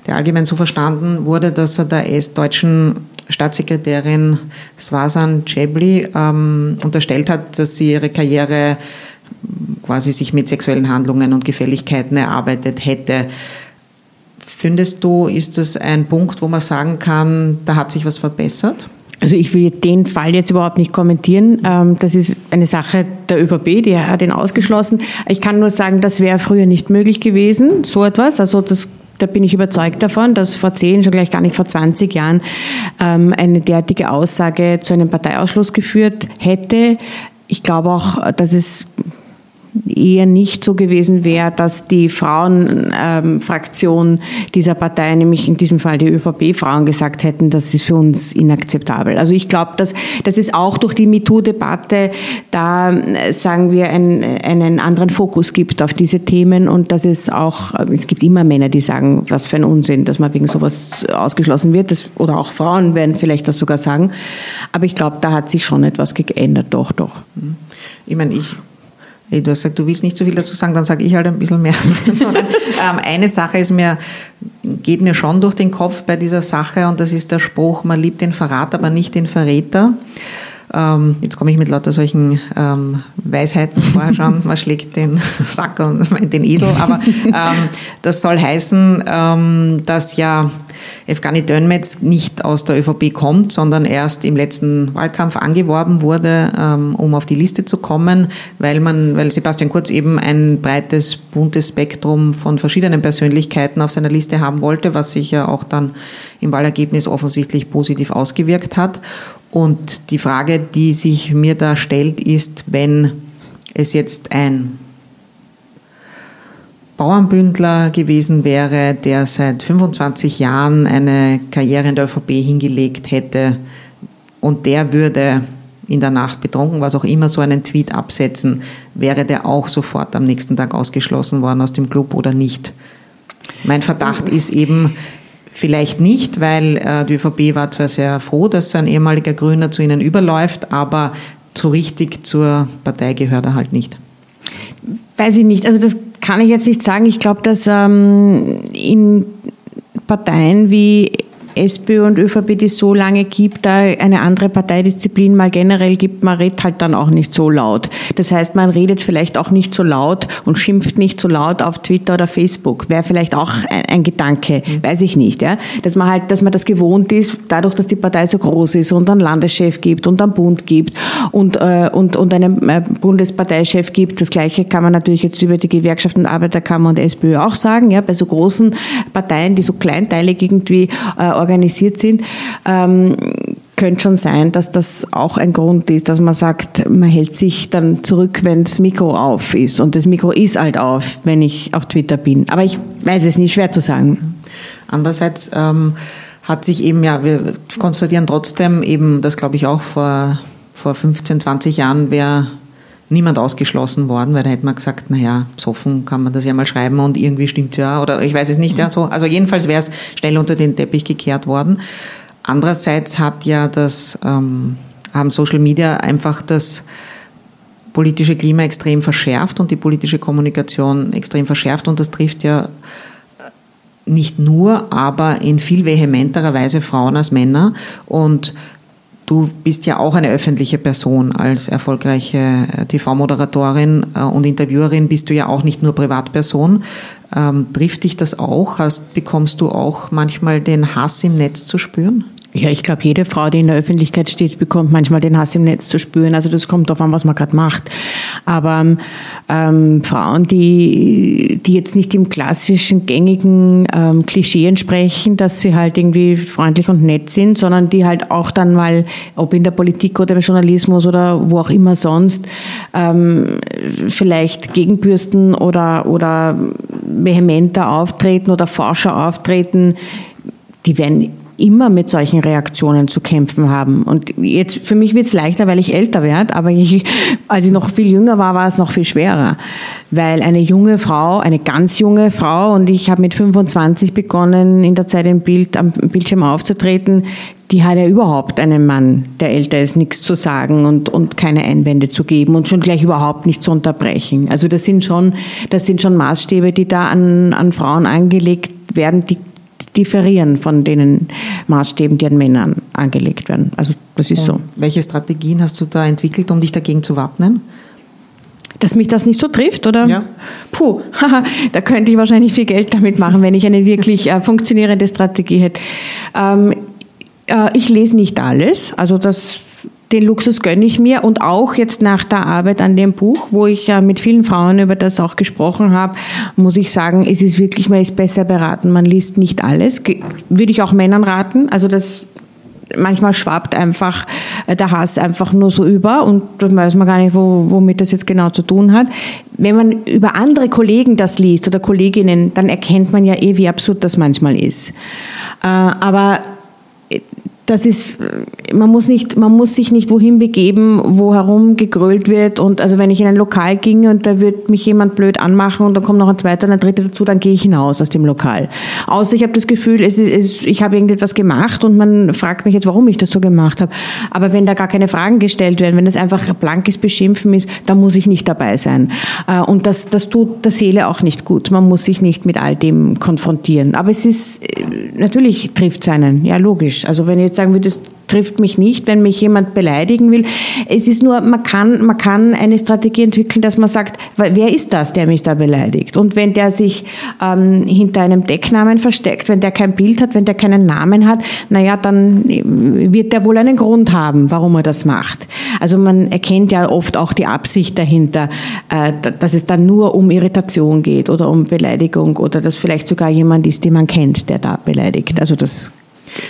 der allgemein so verstanden wurde, dass er der deutschen Staatssekretärin Swasan Cebli ähm, unterstellt hat, dass sie ihre Karriere quasi sich mit sexuellen Handlungen und Gefälligkeiten erarbeitet hätte. Findest du, ist das ein Punkt, wo man sagen kann, da hat sich was verbessert? Also ich will den Fall jetzt überhaupt nicht kommentieren. Ähm, das ist eine Sache der ÖVP, die hat ihn ausgeschlossen. Ich kann nur sagen, das wäre früher nicht möglich gewesen, so etwas. Also das da bin ich überzeugt davon, dass vor zehn, schon gleich gar nicht vor 20 Jahren ähm, eine derartige Aussage zu einem Parteiausschluss geführt hätte. Ich glaube auch, dass es eher nicht so gewesen wäre, dass die Frauenfraktion ähm, dieser Partei, nämlich in diesem Fall die ÖVP-Frauen, gesagt hätten, das ist für uns inakzeptabel. Also ich glaube, dass, dass es auch durch die MeToo-Debatte da, sagen wir, einen, einen anderen Fokus gibt auf diese Themen und dass es auch, es gibt immer Männer, die sagen, was für ein Unsinn, dass man wegen sowas ausgeschlossen wird, das, oder auch Frauen werden vielleicht das sogar sagen. Aber ich glaube, da hat sich schon etwas geändert, doch, doch. Ich meine, ich du hast gesagt, du willst nicht so viel dazu sagen, dann sage ich halt ein bisschen mehr. Ähm, eine Sache ist mir, geht mir schon durch den Kopf bei dieser Sache und das ist der Spruch, man liebt den Verrat, aber nicht den Verräter. Ähm, jetzt komme ich mit lauter solchen ähm, Weisheiten vorher schon, man schlägt den Sack und den Esel, aber ähm, das soll heißen, ähm, dass ja Evgani Dönmetz nicht aus der ÖVP kommt, sondern erst im letzten Wahlkampf angeworben wurde, ähm, um auf die Liste zu kommen, weil man, weil Sebastian Kurz eben ein breites, buntes Spektrum von verschiedenen Persönlichkeiten auf seiner Liste haben wollte, was sich ja auch dann im Wahlergebnis offensichtlich positiv ausgewirkt hat. Und die Frage, die sich mir da stellt, ist, wenn es jetzt ein Bauernbündler gewesen wäre, der seit 25 Jahren eine Karriere in der ÖVP hingelegt hätte und der würde in der Nacht betrunken, was auch immer, so einen Tweet absetzen, wäre der auch sofort am nächsten Tag ausgeschlossen worden aus dem Club oder nicht? Mein Verdacht ist eben, Vielleicht nicht, weil äh, die ÖVP war zwar sehr froh, dass so ein ehemaliger Grüner zu ihnen überläuft, aber so richtig zur Partei gehört er halt nicht. Weiß ich nicht. Also das kann ich jetzt nicht sagen. Ich glaube, dass ähm, in Parteien wie SPÖ und ÖVP, die es so lange gibt, da eine andere Parteidisziplin mal generell gibt, man redet halt dann auch nicht so laut. Das heißt, man redet vielleicht auch nicht so laut und schimpft nicht so laut auf Twitter oder Facebook. Wäre vielleicht auch ein, ein Gedanke, mhm. weiß ich nicht, ja. Dass man halt, dass man das gewohnt ist, dadurch, dass die Partei so groß ist und einen Landeschef gibt und einen Bund gibt und, äh, und, und einen äh, Bundesparteichef gibt. Das Gleiche kann man natürlich jetzt über die Gewerkschaften, Arbeiterkammer und SPÖ auch sagen, ja. Bei so großen Parteien, die so kleinteilig irgendwie äh, organisiert sind, ähm, könnte schon sein, dass das auch ein Grund ist, dass man sagt, man hält sich dann zurück, wenn das Mikro auf ist. Und das Mikro ist halt auf, wenn ich auf Twitter bin. Aber ich weiß es nicht, schwer zu sagen. Andererseits ähm, hat sich eben, ja, wir konstatieren trotzdem eben, das glaube ich auch vor, vor 15, 20 Jahren wäre niemand ausgeschlossen worden, weil da hätte man gesagt, naja, besoffen kann man das ja mal schreiben und irgendwie stimmt ja, oder ich weiß es nicht, ja, so. Also jedenfalls wäre es schnell unter den Teppich gekehrt worden. Andererseits hat ja das, ähm, haben Social Media einfach das politische Klima extrem verschärft und die politische Kommunikation extrem verschärft und das trifft ja nicht nur, aber in viel vehementerer Weise Frauen als Männer und Du bist ja auch eine öffentliche Person als erfolgreiche äh, TV-Moderatorin äh, und Interviewerin. Bist du ja auch nicht nur Privatperson. Ähm, trifft dich das auch? Hast, bekommst du auch manchmal den Hass im Netz zu spüren? Ja, ich glaube, jede Frau, die in der Öffentlichkeit steht, bekommt manchmal den Hass im Netz zu spüren. Also das kommt darauf an, was man gerade macht. Aber ähm, Frauen, die, die jetzt nicht im klassischen, gängigen ähm, Klischee entsprechen, dass sie halt irgendwie freundlich und nett sind, sondern die halt auch dann mal, ob in der Politik oder im Journalismus oder wo auch immer sonst, ähm, vielleicht gegenbürsten oder, oder vehementer auftreten oder forscher auftreten, die werden immer mit solchen Reaktionen zu kämpfen haben. Und jetzt für mich wird es leichter, weil ich älter werde, aber ich, als ich noch viel jünger war, war es noch viel schwerer. Weil eine junge Frau, eine ganz junge Frau, und ich habe mit 25 begonnen, in der Zeit im Bild, am Bildschirm aufzutreten, die hat ja überhaupt einem Mann, der älter ist, nichts zu sagen und, und keine Einwände zu geben und schon gleich überhaupt nicht zu unterbrechen. Also das sind schon, das sind schon Maßstäbe, die da an, an Frauen angelegt werden, die differieren von den Maßstäben, die an Männern angelegt werden. Also das ist und so. Welche Strategien hast du da entwickelt, um dich dagegen zu wappnen? Dass mich das nicht so trifft, oder? Ja. Puh, da könnte ich wahrscheinlich viel Geld damit machen, wenn ich eine wirklich äh, funktionierende Strategie hätte. Ähm, äh, ich lese nicht alles, also das den Luxus gönne ich mir und auch jetzt nach der Arbeit an dem Buch, wo ich ja mit vielen Frauen über das auch gesprochen habe, muss ich sagen, es ist wirklich, man ist besser beraten. Man liest nicht alles. Würde ich auch Männern raten. Also das manchmal schwappt einfach äh, der Hass einfach nur so über und dann weiß man gar nicht, wo, womit das jetzt genau zu tun hat. Wenn man über andere Kollegen das liest oder Kolleginnen, dann erkennt man ja eh, wie absurd das manchmal ist. Äh, aber das ist, man muss nicht, man muss sich nicht wohin begeben, wo herum gegrölt wird. Und also wenn ich in ein Lokal ginge und da wird mich jemand blöd anmachen und dann kommt noch ein zweiter und ein dritter dazu, dann gehe ich hinaus aus dem Lokal. Außer ich habe das Gefühl, es ist, es, ich habe irgendetwas gemacht und man fragt mich jetzt, warum ich das so gemacht habe. Aber wenn da gar keine Fragen gestellt werden, wenn das einfach blankes Beschimpfen ist, dann muss ich nicht dabei sein. Äh, und das, das tut der Seele auch nicht gut. Man muss sich nicht mit all dem konfrontieren. Aber es ist, äh, natürlich trifft es einen. Ja, logisch. Also wenn ich jetzt sagen würde, trifft mich nicht, wenn mich jemand beleidigen will. Es ist nur, man kann, man kann eine Strategie entwickeln, dass man sagt, wer ist das, der mich da beleidigt? Und wenn der sich ähm, hinter einem Decknamen versteckt, wenn der kein Bild hat, wenn der keinen Namen hat, naja, dann wird der wohl einen Grund haben, warum er das macht. Also man erkennt ja oft auch die Absicht dahinter, äh, dass es dann nur um Irritation geht oder um Beleidigung oder dass vielleicht sogar jemand ist, den man kennt, der da beleidigt. Also das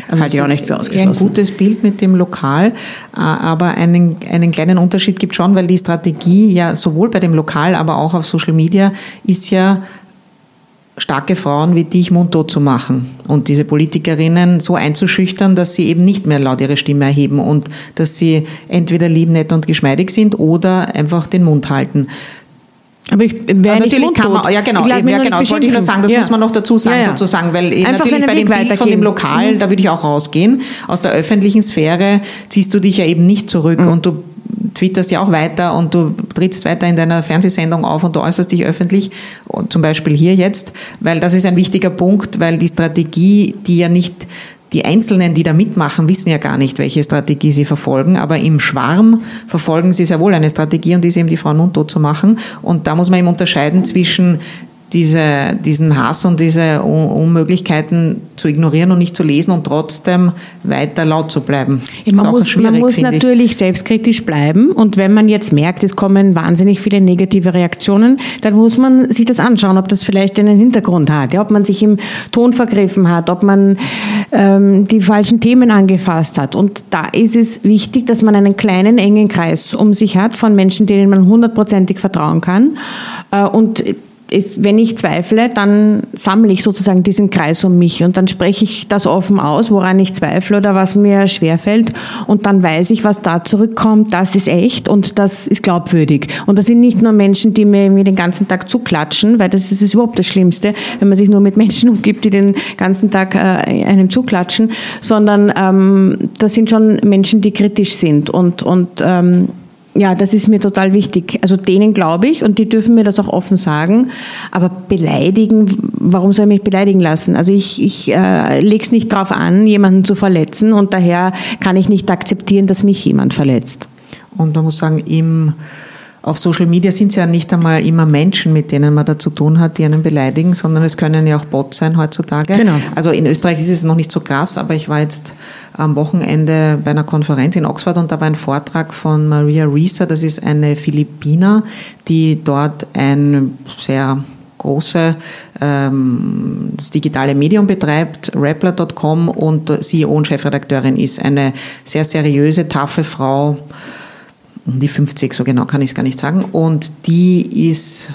also halte ich auch nicht für ausgeschlossen. Ein gutes Bild mit dem Lokal, aber einen, einen kleinen Unterschied gibt schon, weil die Strategie ja sowohl bei dem Lokal, aber auch auf Social Media ist ja starke Frauen wie dich mundtot zu machen und diese Politikerinnen so einzuschüchtern, dass sie eben nicht mehr laut ihre Stimme erheben und dass sie entweder lieb, nett und geschmeidig sind oder einfach den Mund halten. Aber ich wäre nicht Natürlich kann man, ja genau, eben, ja, genau das wollte ich nur sagen, das ja. muss man noch dazu sagen ja, sozusagen, weil Einfach natürlich bei dem Bild von dem Lokal, mhm. da würde ich auch rausgehen, aus der öffentlichen Sphäre ziehst du dich ja eben nicht zurück mhm. und du twitterst ja auch weiter und du trittst weiter in deiner Fernsehsendung auf und du äußerst dich öffentlich, zum Beispiel hier jetzt, weil das ist ein wichtiger Punkt, weil die Strategie, die ja nicht die Einzelnen, die da mitmachen, wissen ja gar nicht, welche Strategie sie verfolgen, aber im Schwarm verfolgen sie sehr wohl eine Strategie und die ist eben die Frauen mundtot zu machen. Und da muss man eben unterscheiden zwischen diese, diesen Hass und diese Unmöglichkeiten zu ignorieren und nicht zu lesen und trotzdem weiter laut zu bleiben. Man, muss, man muss natürlich ich. selbstkritisch bleiben und wenn man jetzt merkt, es kommen wahnsinnig viele negative Reaktionen, dann muss man sich das anschauen, ob das vielleicht einen Hintergrund hat, ja, ob man sich im Ton vergriffen hat, ob man ähm, die falschen Themen angefasst hat. Und da ist es wichtig, dass man einen kleinen, engen Kreis um sich hat von Menschen, denen man hundertprozentig vertrauen kann. Äh, und ist, wenn ich zweifle, dann sammle ich sozusagen diesen Kreis um mich und dann spreche ich das offen aus, woran ich zweifle oder was mir schwerfällt und dann weiß ich, was da zurückkommt, das ist echt und das ist glaubwürdig. Und das sind nicht nur Menschen, die mir den ganzen Tag zuklatschen, weil das ist überhaupt das Schlimmste, wenn man sich nur mit Menschen umgibt, die den ganzen Tag äh, einem zuklatschen, sondern ähm, das sind schon Menschen, die kritisch sind und, und ähm, ja, das ist mir total wichtig. Also denen glaube ich und die dürfen mir das auch offen sagen. Aber beleidigen, warum soll ich mich beleidigen lassen? Also ich, ich äh, lege es nicht darauf an, jemanden zu verletzen und daher kann ich nicht akzeptieren, dass mich jemand verletzt. Und man muss sagen, im auf Social Media sind es ja nicht einmal immer Menschen, mit denen man da zu tun hat, die einen beleidigen, sondern es können ja auch Bots sein heutzutage. Genau. Also in Österreich ist es noch nicht so krass, aber ich war jetzt am Wochenende bei einer Konferenz in Oxford und da war ein Vortrag von Maria Reeser, das ist eine Philippiner, die dort ein sehr große ähm, das digitale Medium betreibt, Rappler.com und CEO und Chefredakteurin ist. Eine sehr seriöse, taffe Frau, um die 50, so genau kann ich es gar nicht sagen. Und die ist,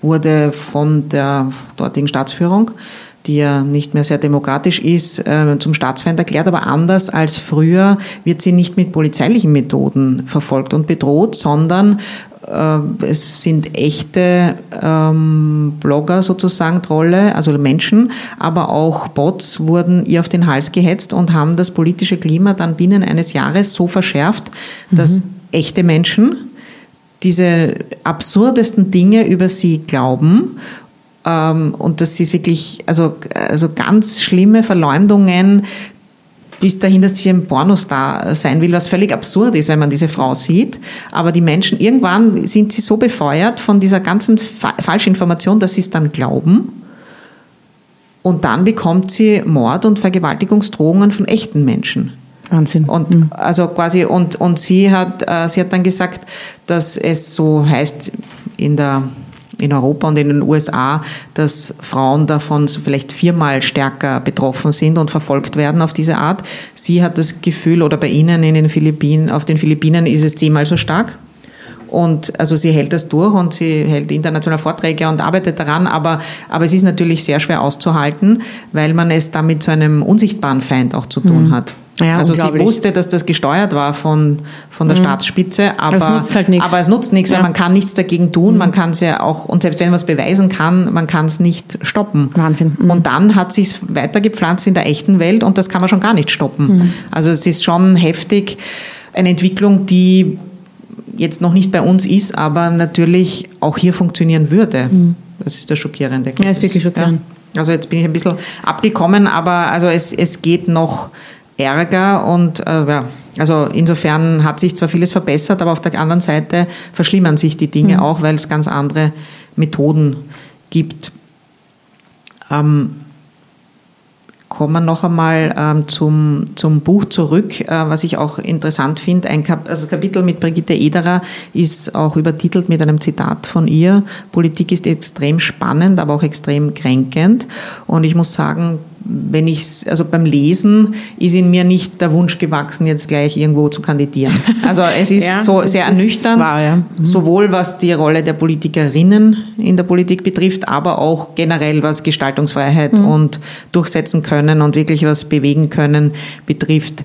wurde von der dortigen Staatsführung die ja nicht mehr sehr demokratisch ist, äh, zum Staatsfeind erklärt. Aber anders als früher wird sie nicht mit polizeilichen Methoden verfolgt und bedroht, sondern äh, es sind echte ähm, Blogger sozusagen, Trolle, also Menschen, aber auch Bots wurden ihr auf den Hals gehetzt und haben das politische Klima dann binnen eines Jahres so verschärft, dass mhm. Echte Menschen diese absurdesten Dinge über sie glauben ähm, und das ist wirklich, also, also ganz schlimme Verleumdungen bis dahin, dass sie ein Pornostar sein will, was völlig absurd ist, wenn man diese Frau sieht. Aber die Menschen, irgendwann sind sie so befeuert von dieser ganzen Fa Falschinformation, dass sie es dann glauben. Und dann bekommt sie Mord- und Vergewaltigungsdrohungen von echten Menschen. Wahnsinn. Und mhm. also quasi und und sie hat äh, sie hat dann gesagt, dass es so heißt in der in Europa und in den USA, dass Frauen davon so vielleicht viermal stärker betroffen sind und verfolgt werden auf diese Art. Sie hat das Gefühl, oder bei Ihnen in den Philippinen, auf den Philippinen ist es zehnmal so stark. Und also sie hält das durch und sie hält internationale Vorträge und arbeitet daran, aber, aber es ist natürlich sehr schwer auszuhalten, weil man es damit zu einem unsichtbaren Feind auch zu tun mhm. hat. Ja, also sie wusste, dass das gesteuert war von, von der mhm. Staatsspitze, aber, aber, es nutzt halt nichts, aber es nutzt nichts ja. weil man kann nichts dagegen tun, mhm. man kann es ja auch, und selbst wenn man es beweisen kann, man kann es nicht stoppen. Wahnsinn. Mhm. Und dann hat sich weitergepflanzt in der echten Welt und das kann man schon gar nicht stoppen. Mhm. Also es ist schon heftig, eine Entwicklung, die jetzt noch nicht bei uns ist, aber natürlich auch hier funktionieren würde. Mhm. Das ist das Schockierende. Ja, ist wirklich schockierend. Ja. Also jetzt bin ich ein bisschen abgekommen, aber also es, es geht noch Ärger und äh, ja, also insofern hat sich zwar vieles verbessert, aber auf der anderen Seite verschlimmern sich die Dinge mhm. auch, weil es ganz andere Methoden gibt. Ähm, kommen wir noch einmal ähm, zum, zum Buch zurück, äh, was ich auch interessant finde. Ein Kap also Kapitel mit Brigitte Ederer ist auch übertitelt mit einem Zitat von ihr. Politik ist extrem spannend, aber auch extrem kränkend. Und ich muss sagen, wenn ich, also beim Lesen ist in mir nicht der Wunsch gewachsen, jetzt gleich irgendwo zu kandidieren. Also es ist ja, so sehr ernüchternd, wahr, ja. mhm. sowohl was die Rolle der Politikerinnen in der Politik betrifft, aber auch generell was Gestaltungsfreiheit mhm. und durchsetzen können und wirklich was bewegen können betrifft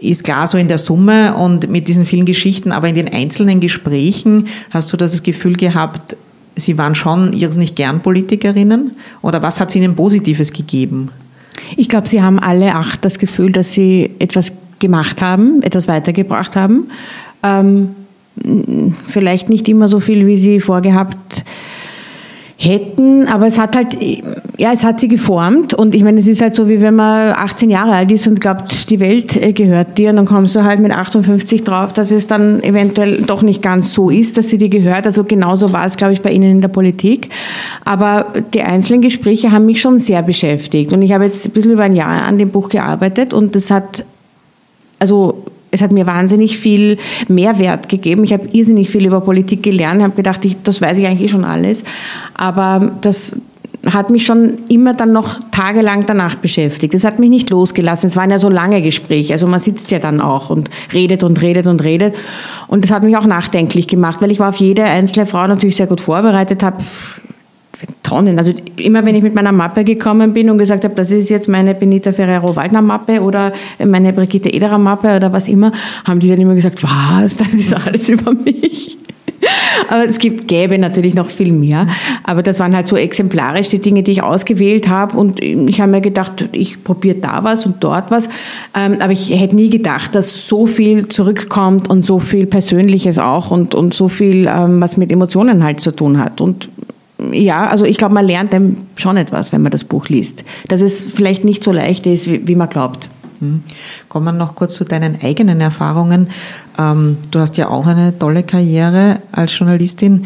ist klar so in der Summe und mit diesen vielen Geschichten, aber in den einzelnen Gesprächen hast du das Gefühl gehabt, Sie waren schon irrsinnig gern Politikerinnen oder was hat es Ihnen Positives gegeben? Ich glaube, Sie haben alle acht das Gefühl, dass Sie etwas gemacht haben, etwas weitergebracht haben. Ähm, vielleicht nicht immer so viel, wie Sie vorgehabt hätten, aber es hat halt, ja, es hat sie geformt und ich meine, es ist halt so, wie wenn man 18 Jahre alt ist und glaubt, die Welt äh, gehört dir und dann kommst du halt mit 58 drauf, dass es dann eventuell doch nicht ganz so ist, dass sie dir gehört. Also genauso war es, glaube ich, bei Ihnen in der Politik. Aber die einzelnen Gespräche haben mich schon sehr beschäftigt und ich habe jetzt ein bisschen über ein Jahr an dem Buch gearbeitet und das hat, also es hat mir wahnsinnig viel Mehrwert gegeben. Ich habe irrsinnig viel über Politik gelernt, habe gedacht, ich, das weiß ich eigentlich eh schon alles. Aber das hat mich schon immer dann noch tagelang danach beschäftigt. Das hat mich nicht losgelassen. Es waren ja so lange Gespräche. Also man sitzt ja dann auch und redet und redet und redet. Und das hat mich auch nachdenklich gemacht, weil ich war auf jede einzelne Frau natürlich sehr gut vorbereitet, habe Tonnen. Also immer wenn ich mit meiner Mappe gekommen bin und gesagt habe, das ist jetzt meine Benita Ferrero Waldner Mappe oder meine Brigitte Ederer Mappe oder was immer, haben die dann immer gesagt, was, das ist alles über mich. Aber es gibt, gäbe natürlich noch viel mehr. Aber das waren halt so exemplarisch die Dinge, die ich ausgewählt habe. Und ich habe mir gedacht, ich probiere da was und dort was. Ähm, aber ich hätte nie gedacht, dass so viel zurückkommt und so viel Persönliches auch und, und so viel, ähm, was mit Emotionen halt zu tun hat. Und ja, also ich glaube, man lernt dann schon etwas, wenn man das Buch liest. Dass es vielleicht nicht so leicht ist, wie, wie man glaubt. Hm. Kommen wir noch kurz zu deinen eigenen Erfahrungen. Ähm, du hast ja auch eine tolle Karriere als Journalistin.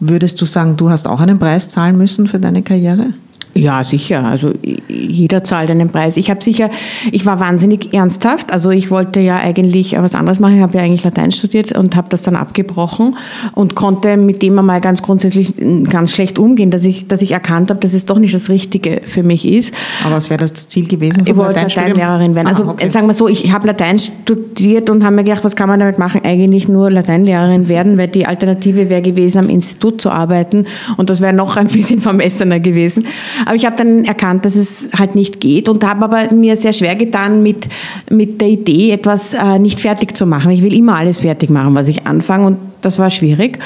Würdest du sagen, du hast auch einen Preis zahlen müssen für deine Karriere? Ja, sicher. Also jeder zahlt einen Preis. Ich habe sicher, ich war wahnsinnig ernsthaft. Also ich wollte ja eigentlich was anderes machen. Ich habe ja eigentlich Latein studiert und habe das dann abgebrochen und konnte mit dem einmal ganz grundsätzlich ganz schlecht umgehen, dass ich, dass ich erkannt habe, dass es doch nicht das Richtige für mich ist. Aber was wäre das Ziel gewesen? Ich wollte Lateinlehrerin werden. Also ah, okay. sagen wir so, ich habe Latein studiert und habe mir gedacht, was kann man damit machen? Eigentlich nur Lateinlehrerin werden, weil die Alternative wäre gewesen, am Institut zu arbeiten und das wäre noch ein bisschen vermessener gewesen. Aber ich habe dann erkannt, dass es halt nicht geht und habe aber mir sehr schwer getan mit, mit der Idee, etwas äh, nicht fertig zu machen. Ich will immer alles fertig machen, was ich anfange und das war schwierig.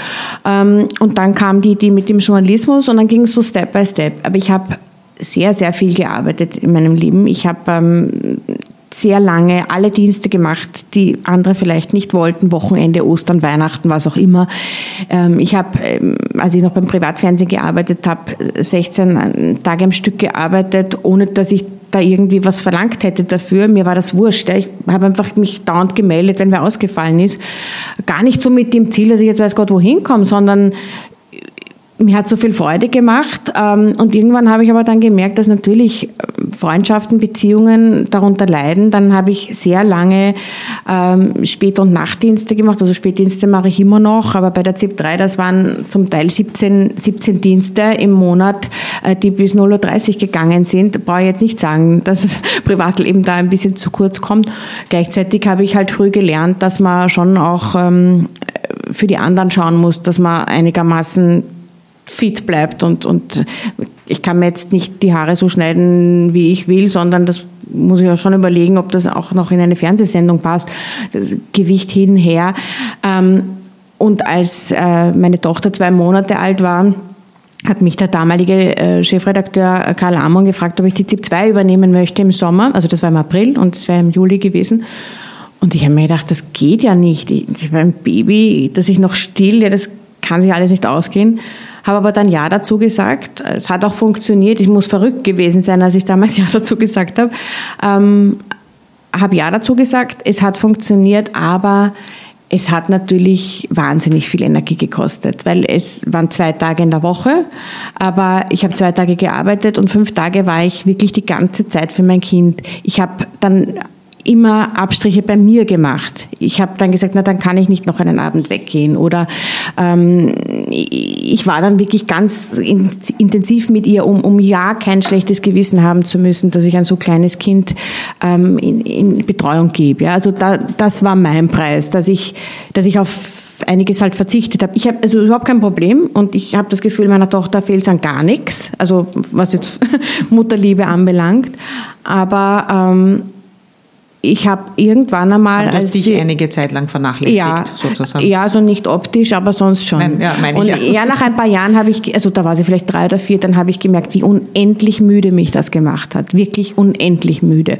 Ähm, und dann kam die Idee mit dem Journalismus und dann ging es so Step by Step. Aber ich habe sehr, sehr viel gearbeitet in meinem Leben. Ich habe ähm, sehr lange alle Dienste gemacht, die andere vielleicht nicht wollten, Wochenende, Ostern, Weihnachten, was auch immer. Ähm, ich habe, ähm, als ich noch beim Privatfernsehen gearbeitet habe, 16 Tage am Stück gearbeitet, ohne dass ich da irgendwie was verlangt hätte dafür. Mir war das wurscht. Ich habe einfach mich dauernd gemeldet, wenn wer ausgefallen ist. Gar nicht so mit dem Ziel, dass ich jetzt weiß Gott wohin komme, sondern mir hat so viel Freude gemacht. Ähm, und irgendwann habe ich aber dann gemerkt, dass natürlich ähm, Freundschaften, Beziehungen darunter leiden. Dann habe ich sehr lange ähm, Spät- und Nachtdienste gemacht. Also Spätdienste mache ich immer noch, aber bei der ZIP 3, das waren zum Teil 17, 17 Dienste im Monat, äh, die bis 0.30 Uhr gegangen sind. Brauche ich jetzt nicht sagen, dass Privatleben da ein bisschen zu kurz kommt. Gleichzeitig habe ich halt früh gelernt, dass man schon auch für die anderen schauen muss, dass man einigermaßen fit bleibt und, und ich kann mir jetzt nicht die Haare so schneiden, wie ich will, sondern das muss ich ja schon überlegen, ob das auch noch in eine Fernsehsendung passt. Das Gewicht hin, her. Ähm, und als äh, meine Tochter zwei Monate alt war, hat mich der damalige äh, Chefredakteur Karl Amon gefragt, ob ich die ZIP 2 übernehmen möchte im Sommer. Also das war im April und das wäre im Juli gewesen. Und ich habe mir gedacht, das geht ja nicht. Ich, ich ein Baby, das ich noch still, ja, das kann sich alles nicht ausgehen habe aber dann Ja dazu gesagt. Es hat auch funktioniert. Ich muss verrückt gewesen sein, als ich damals Ja dazu gesagt habe. Ähm, habe Ja dazu gesagt. Es hat funktioniert, aber es hat natürlich wahnsinnig viel Energie gekostet, weil es waren zwei Tage in der Woche, aber ich habe zwei Tage gearbeitet und fünf Tage war ich wirklich die ganze Zeit für mein Kind. Ich habe dann immer Abstriche bei mir gemacht. Ich habe dann gesagt, na dann kann ich nicht noch einen Abend weggehen. Oder ähm, ich war dann wirklich ganz in, intensiv mit ihr, um, um ja kein schlechtes Gewissen haben zu müssen, dass ich ein so kleines Kind ähm, in, in Betreuung gebe. Ja, also da, das war mein Preis, dass ich, dass ich auf einiges halt verzichtet habe. Ich habe also überhaupt kein Problem und ich habe das Gefühl, meiner Tochter fehlt an gar nichts, also was jetzt Mutterliebe anbelangt. Aber ähm, ich habe irgendwann einmal. Aber du hast dich sie, einige Zeit lang vernachlässigt, ja, sozusagen. Ja, also nicht optisch, aber sonst schon. Nein, ja, meine und ich ja. ja, nach ein paar Jahren habe ich, also da war sie vielleicht drei oder vier, dann habe ich gemerkt, wie unendlich müde mich das gemacht hat. Wirklich unendlich müde.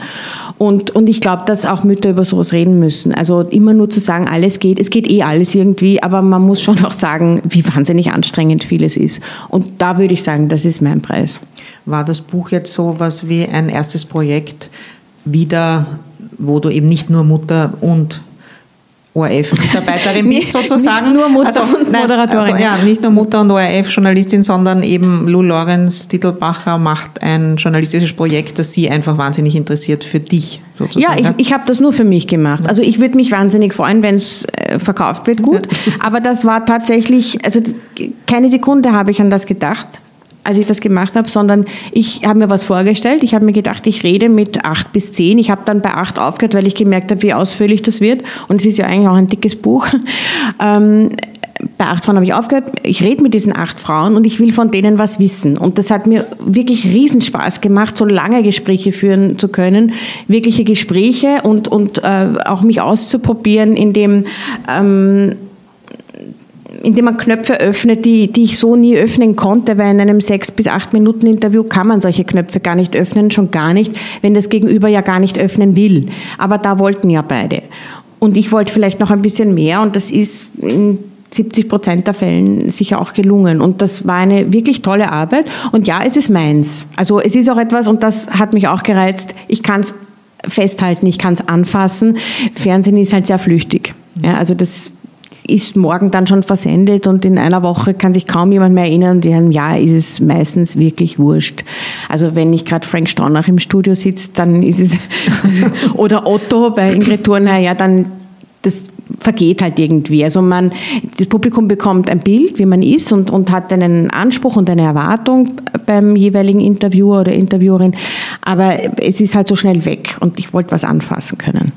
Und, und ich glaube, dass auch Mütter über sowas reden müssen. Also immer nur zu sagen, alles geht, es geht eh alles irgendwie, aber man muss schon auch sagen, wie wahnsinnig anstrengend vieles ist. Und da würde ich sagen, das ist mein Preis. War das Buch jetzt so was wie ein erstes Projekt, wieder wo du eben nicht nur Mutter und ORF-Mitarbeiterin bist sozusagen. Nicht nur Mutter also, und nein, Moderatorin. Ja, nicht nur Mutter und ORF-Journalistin, sondern eben Lou Lorenz Titelbacher macht ein journalistisches Projekt, das sie einfach wahnsinnig interessiert für dich sozusagen. Ja, ich, ich habe das nur für mich gemacht. Also ich würde mich wahnsinnig freuen, wenn es äh, verkauft wird, gut. Aber das war tatsächlich, also keine Sekunde habe ich an das gedacht als ich das gemacht habe, sondern ich habe mir was vorgestellt. Ich habe mir gedacht, ich rede mit acht bis zehn. Ich habe dann bei acht aufgehört, weil ich gemerkt habe, wie ausführlich das wird. Und es ist ja eigentlich auch ein dickes Buch. Ähm, bei acht Frauen habe ich aufgehört. Ich rede mit diesen acht Frauen und ich will von denen was wissen. Und das hat mir wirklich Riesenspaß gemacht, so lange Gespräche führen zu können. Wirkliche Gespräche und, und äh, auch mich auszuprobieren, in dem ähm, indem man Knöpfe öffnet, die, die ich so nie öffnen konnte, weil in einem sechs bis acht Minuten Interview kann man solche Knöpfe gar nicht öffnen, schon gar nicht, wenn das Gegenüber ja gar nicht öffnen will. Aber da wollten ja beide. Und ich wollte vielleicht noch ein bisschen mehr und das ist in 70 Prozent der Fällen sicher auch gelungen. Und das war eine wirklich tolle Arbeit. Und ja, es ist meins. Also es ist auch etwas, und das hat mich auch gereizt, ich kann es festhalten, ich kann es anfassen. Fernsehen ist halt sehr flüchtig. Ja, also das ist morgen dann schon versendet und in einer Woche kann sich kaum jemand mehr erinnern und in einem Jahr ist es meistens wirklich wurscht. Also wenn nicht gerade Frank Staunach im Studio sitzt, dann ist es, oder Otto bei Ingrid Thurnherr, ja, dann, das vergeht halt irgendwie. Also man, das Publikum bekommt ein Bild, wie man ist und, und hat einen Anspruch und eine Erwartung beim jeweiligen Interviewer oder Interviewerin, aber es ist halt so schnell weg und ich wollte was anfassen können.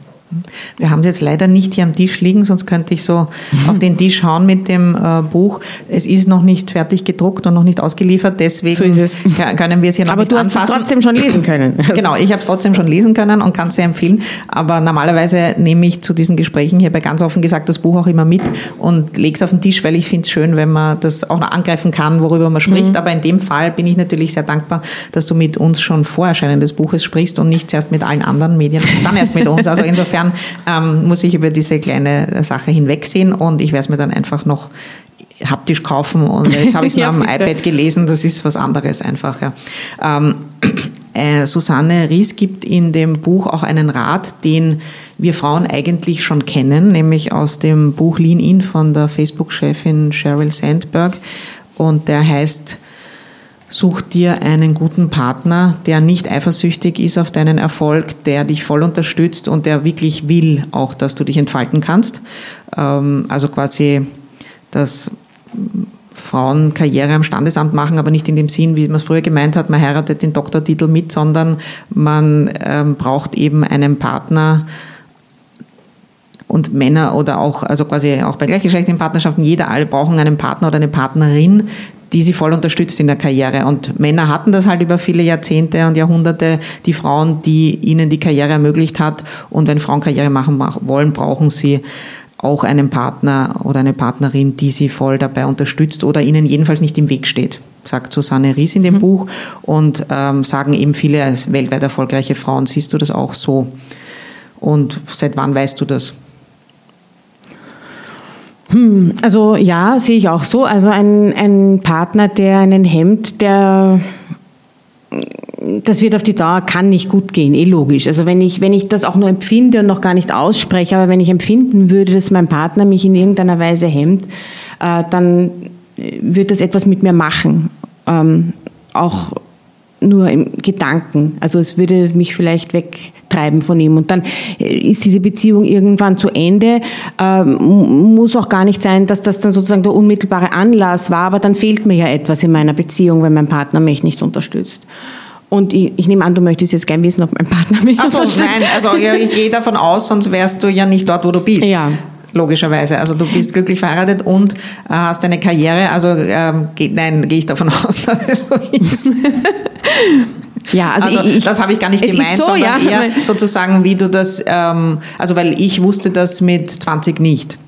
Wir haben es jetzt leider nicht hier am Tisch liegen, sonst könnte ich so auf den Tisch hauen mit dem äh, Buch. Es ist noch nicht fertig gedruckt und noch nicht ausgeliefert, deswegen so können wir es hier noch Aber nicht du hast es trotzdem schon lesen können. Also genau, ich habe es trotzdem schon lesen können und kann es sehr empfehlen. Aber normalerweise nehme ich zu diesen Gesprächen hierbei ganz offen gesagt das Buch auch immer mit und lege es auf den Tisch, weil ich finde es schön, wenn man das auch noch angreifen kann, worüber man spricht. Mhm. Aber in dem Fall bin ich natürlich sehr dankbar, dass du mit uns schon vor Erscheinen des Buches sprichst und nicht zuerst mit allen anderen Medien, dann erst mit uns. Also insofern ähm, muss ich über diese kleine Sache hinwegsehen und ich werde es mir dann einfach noch haptisch kaufen und jetzt habe ich es nur ja, am iPad gelesen, das ist was anderes einfach. Ja. Ähm, äh, Susanne Ries gibt in dem Buch auch einen Rat, den wir Frauen eigentlich schon kennen, nämlich aus dem Buch Lean In von der Facebook-Chefin Sheryl Sandberg und der heißt Such dir einen guten Partner, der nicht eifersüchtig ist auf deinen Erfolg, der dich voll unterstützt und der wirklich will auch, dass du dich entfalten kannst. Ähm, also quasi, dass Frauen Karriere am Standesamt machen, aber nicht in dem Sinn, wie man es früher gemeint hat, man heiratet den Doktortitel mit, sondern man ähm, braucht eben einen Partner, und Männer oder auch, also quasi auch bei gleichgeschlechtlichen Partnerschaften, jeder alle brauchen einen Partner oder eine Partnerin, die sie voll unterstützt in der Karriere. Und Männer hatten das halt über viele Jahrzehnte und Jahrhunderte, die Frauen, die ihnen die Karriere ermöglicht hat. Und wenn Frauen Karriere machen wollen, brauchen sie auch einen Partner oder eine Partnerin, die sie voll dabei unterstützt oder ihnen jedenfalls nicht im Weg steht, sagt Susanne Ries in dem mhm. Buch und ähm, sagen eben viele weltweit erfolgreiche Frauen. Siehst du das auch so? Und seit wann weißt du das? Hm, also ja, sehe ich auch so. Also ein, ein Partner, der einen hemmt, der das wird auf die Dauer kann nicht gut gehen, eh logisch. Also wenn ich, wenn ich das auch nur empfinde und noch gar nicht ausspreche, aber wenn ich empfinden würde, dass mein Partner mich in irgendeiner Weise hemmt, äh, dann wird das etwas mit mir machen. Ähm, auch nur im Gedanken. Also es würde mich vielleicht wegtreiben von ihm. Und dann äh, ist diese Beziehung irgendwann zu Ende. Ähm, muss auch gar nicht sein, dass das dann sozusagen der unmittelbare Anlass war, aber dann fehlt mir ja etwas in meiner Beziehung, wenn mein Partner mich nicht unterstützt. Und ich, ich nehme an, du möchtest jetzt gerne wissen, ob mein Partner mich Ach so, unterstützt. nein, also ich gehe davon aus, sonst wärst du ja nicht dort, wo du bist. Ja, logischerweise. Also du bist glücklich verheiratet und äh, hast eine Karriere. Also ähm, geht, nein, gehe ich davon aus, dass es so ist. Ja, also, also ich, das habe ich gar nicht gemeint, so, sondern ja, eher sozusagen, wie du das, ähm, also weil ich wusste das mit 20 nicht.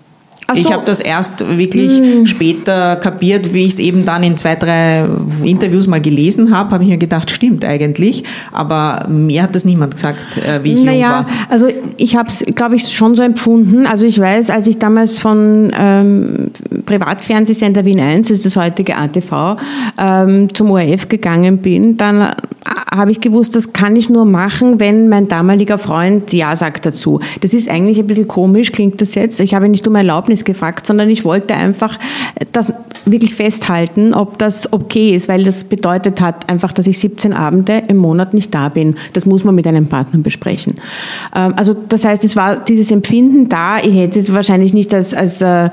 So. Ich habe das erst wirklich hm. später kapiert, wie ich es eben dann in zwei, drei Interviews mal gelesen habe, habe ich mir gedacht, stimmt eigentlich. Aber mir hat das niemand gesagt, äh, wie ich naja, jung war. Also ich habe es, glaube ich, schon so empfunden. Also ich weiß, als ich damals von ähm, Privatfernsehsender Wien 1, das ist das heutige ATV, ähm, zum ORF gegangen bin, dann äh, habe ich gewusst, das kann ich nur machen, wenn mein damaliger Freund Ja sagt dazu. Das ist eigentlich ein bisschen komisch, klingt das jetzt. Ich habe nicht um Erlaubnis gefragt, sondern ich wollte einfach das wirklich festhalten, ob das okay ist, weil das bedeutet hat einfach, dass ich 17 Abende im Monat nicht da bin. Das muss man mit einem Partner besprechen. Ähm, also das heißt, es war dieses Empfinden da. Ich hätte es wahrscheinlich nicht als, als, äh,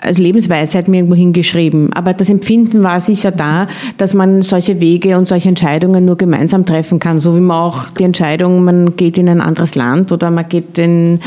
als Lebensweisheit mir irgendwo hingeschrieben, aber das Empfinden war sicher da, dass man solche Wege und solche Entscheidungen nur gemeinsam treffen kann, so wie man auch die Entscheidung, man geht in ein anderes Land oder man geht, in,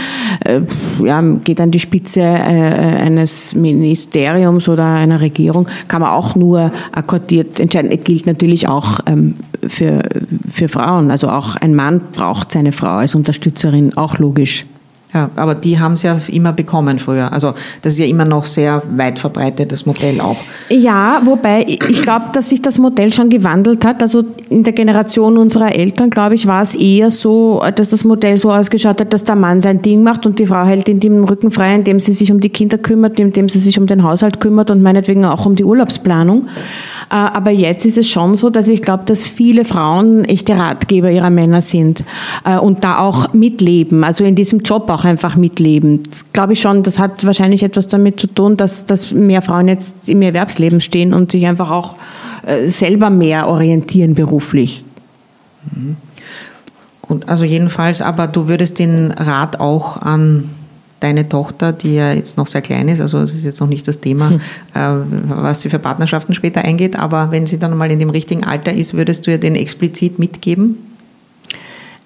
äh, ja, geht an die Spitze äh, eines Ministeriums oder einer Regierung kann man auch nur akkordiert entscheiden. Es gilt natürlich auch ähm, für, für Frauen. Also auch ein Mann braucht seine Frau als Unterstützerin, auch logisch. Ja, aber die haben es ja immer bekommen früher. Also das ist ja immer noch sehr weit verbreitetes Modell auch. Ja, wobei ich glaube, dass sich das Modell schon gewandelt hat. Also in der Generation unserer Eltern, glaube ich, war es eher so, dass das Modell so ausgeschaut hat, dass der Mann sein Ding macht und die Frau hält in dem Rücken frei, indem sie sich um die Kinder kümmert, indem sie sich um den Haushalt kümmert und meinetwegen auch um die Urlaubsplanung. Äh, aber jetzt ist es schon so, dass ich glaube, dass viele Frauen echte Ratgeber ihrer Männer sind äh, und da auch mitleben, also in diesem Job auch einfach mitleben. Das glaube ich schon, das hat wahrscheinlich etwas damit zu tun, dass, dass mehr Frauen jetzt im Erwerbsleben stehen und sich einfach auch äh, selber mehr orientieren beruflich. Gut, also jedenfalls, aber du würdest den Rat auch an deine Tochter, die ja jetzt noch sehr klein ist, also es ist jetzt noch nicht das Thema, hm. äh, was sie für Partnerschaften später eingeht, aber wenn sie dann mal in dem richtigen Alter ist, würdest du ihr den explizit mitgeben?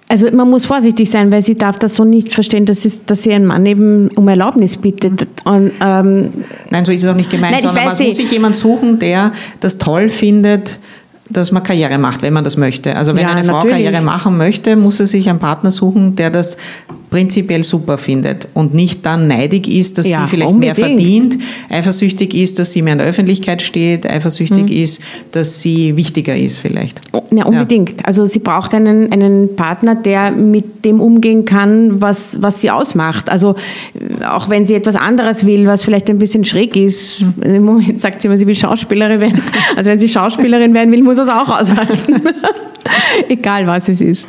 Also man muss vorsichtig sein, weil sie darf das so nicht verstehen, dass sie, dass sie ihren Mann eben um Erlaubnis bittet. Und, ähm, Nein, so ist es auch nicht gemeint, Nein, sondern man muss sich jemand suchen, der das toll findet, dass man Karriere macht, wenn man das möchte. Also wenn ja, eine Frau natürlich. Karriere machen möchte, muss sie sich einen Partner suchen, der das prinzipiell super findet und nicht dann neidig ist, dass ja, sie vielleicht unbedingt. mehr verdient, eifersüchtig ist, dass sie mehr in der Öffentlichkeit steht, eifersüchtig mhm. ist, dass sie wichtiger ist vielleicht. Ja, unbedingt. Ja. Also sie braucht einen, einen Partner, der mit dem umgehen kann, was, was sie ausmacht. Also auch wenn sie etwas anderes will, was vielleicht ein bisschen schräg ist. Mhm. Im Moment sagt sie immer, sie will Schauspielerin werden. Also wenn sie Schauspielerin werden will, muss das auch aushalten. Egal was es ist.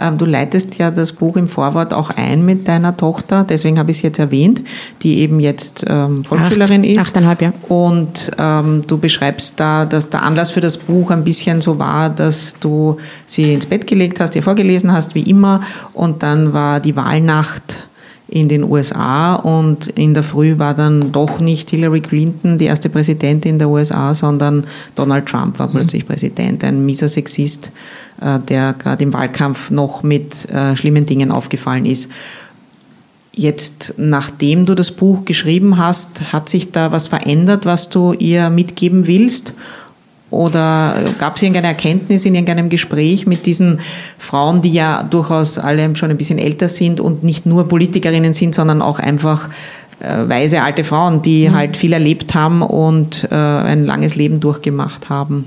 Ähm, du leitest ja das Buch im Vorwort auch ein mit deiner Tochter, deswegen habe ich es jetzt erwähnt, die eben jetzt ähm, Volksschülerin Acht, ist. Achteinhalb, ja. Und ähm, du beschreibst da, dass der Anlass für das Buch ein bisschen so war, dass du sie ins Bett gelegt hast, ihr vorgelesen hast, wie immer, und dann war die Wahlnacht in den USA und in der Früh war dann doch nicht Hillary Clinton die erste Präsidentin der USA, sondern Donald Trump war plötzlich Präsident, ein mieser Sexist, äh, der gerade im Wahlkampf noch mit äh, schlimmen Dingen aufgefallen ist. Jetzt, nachdem du das Buch geschrieben hast, hat sich da was verändert, was du ihr mitgeben willst? Oder gab es irgendeine Erkenntnis in irgendeinem Gespräch mit diesen Frauen, die ja durchaus alle schon ein bisschen älter sind und nicht nur Politikerinnen sind, sondern auch einfach äh, weise alte Frauen, die mhm. halt viel erlebt haben und äh, ein langes Leben durchgemacht haben?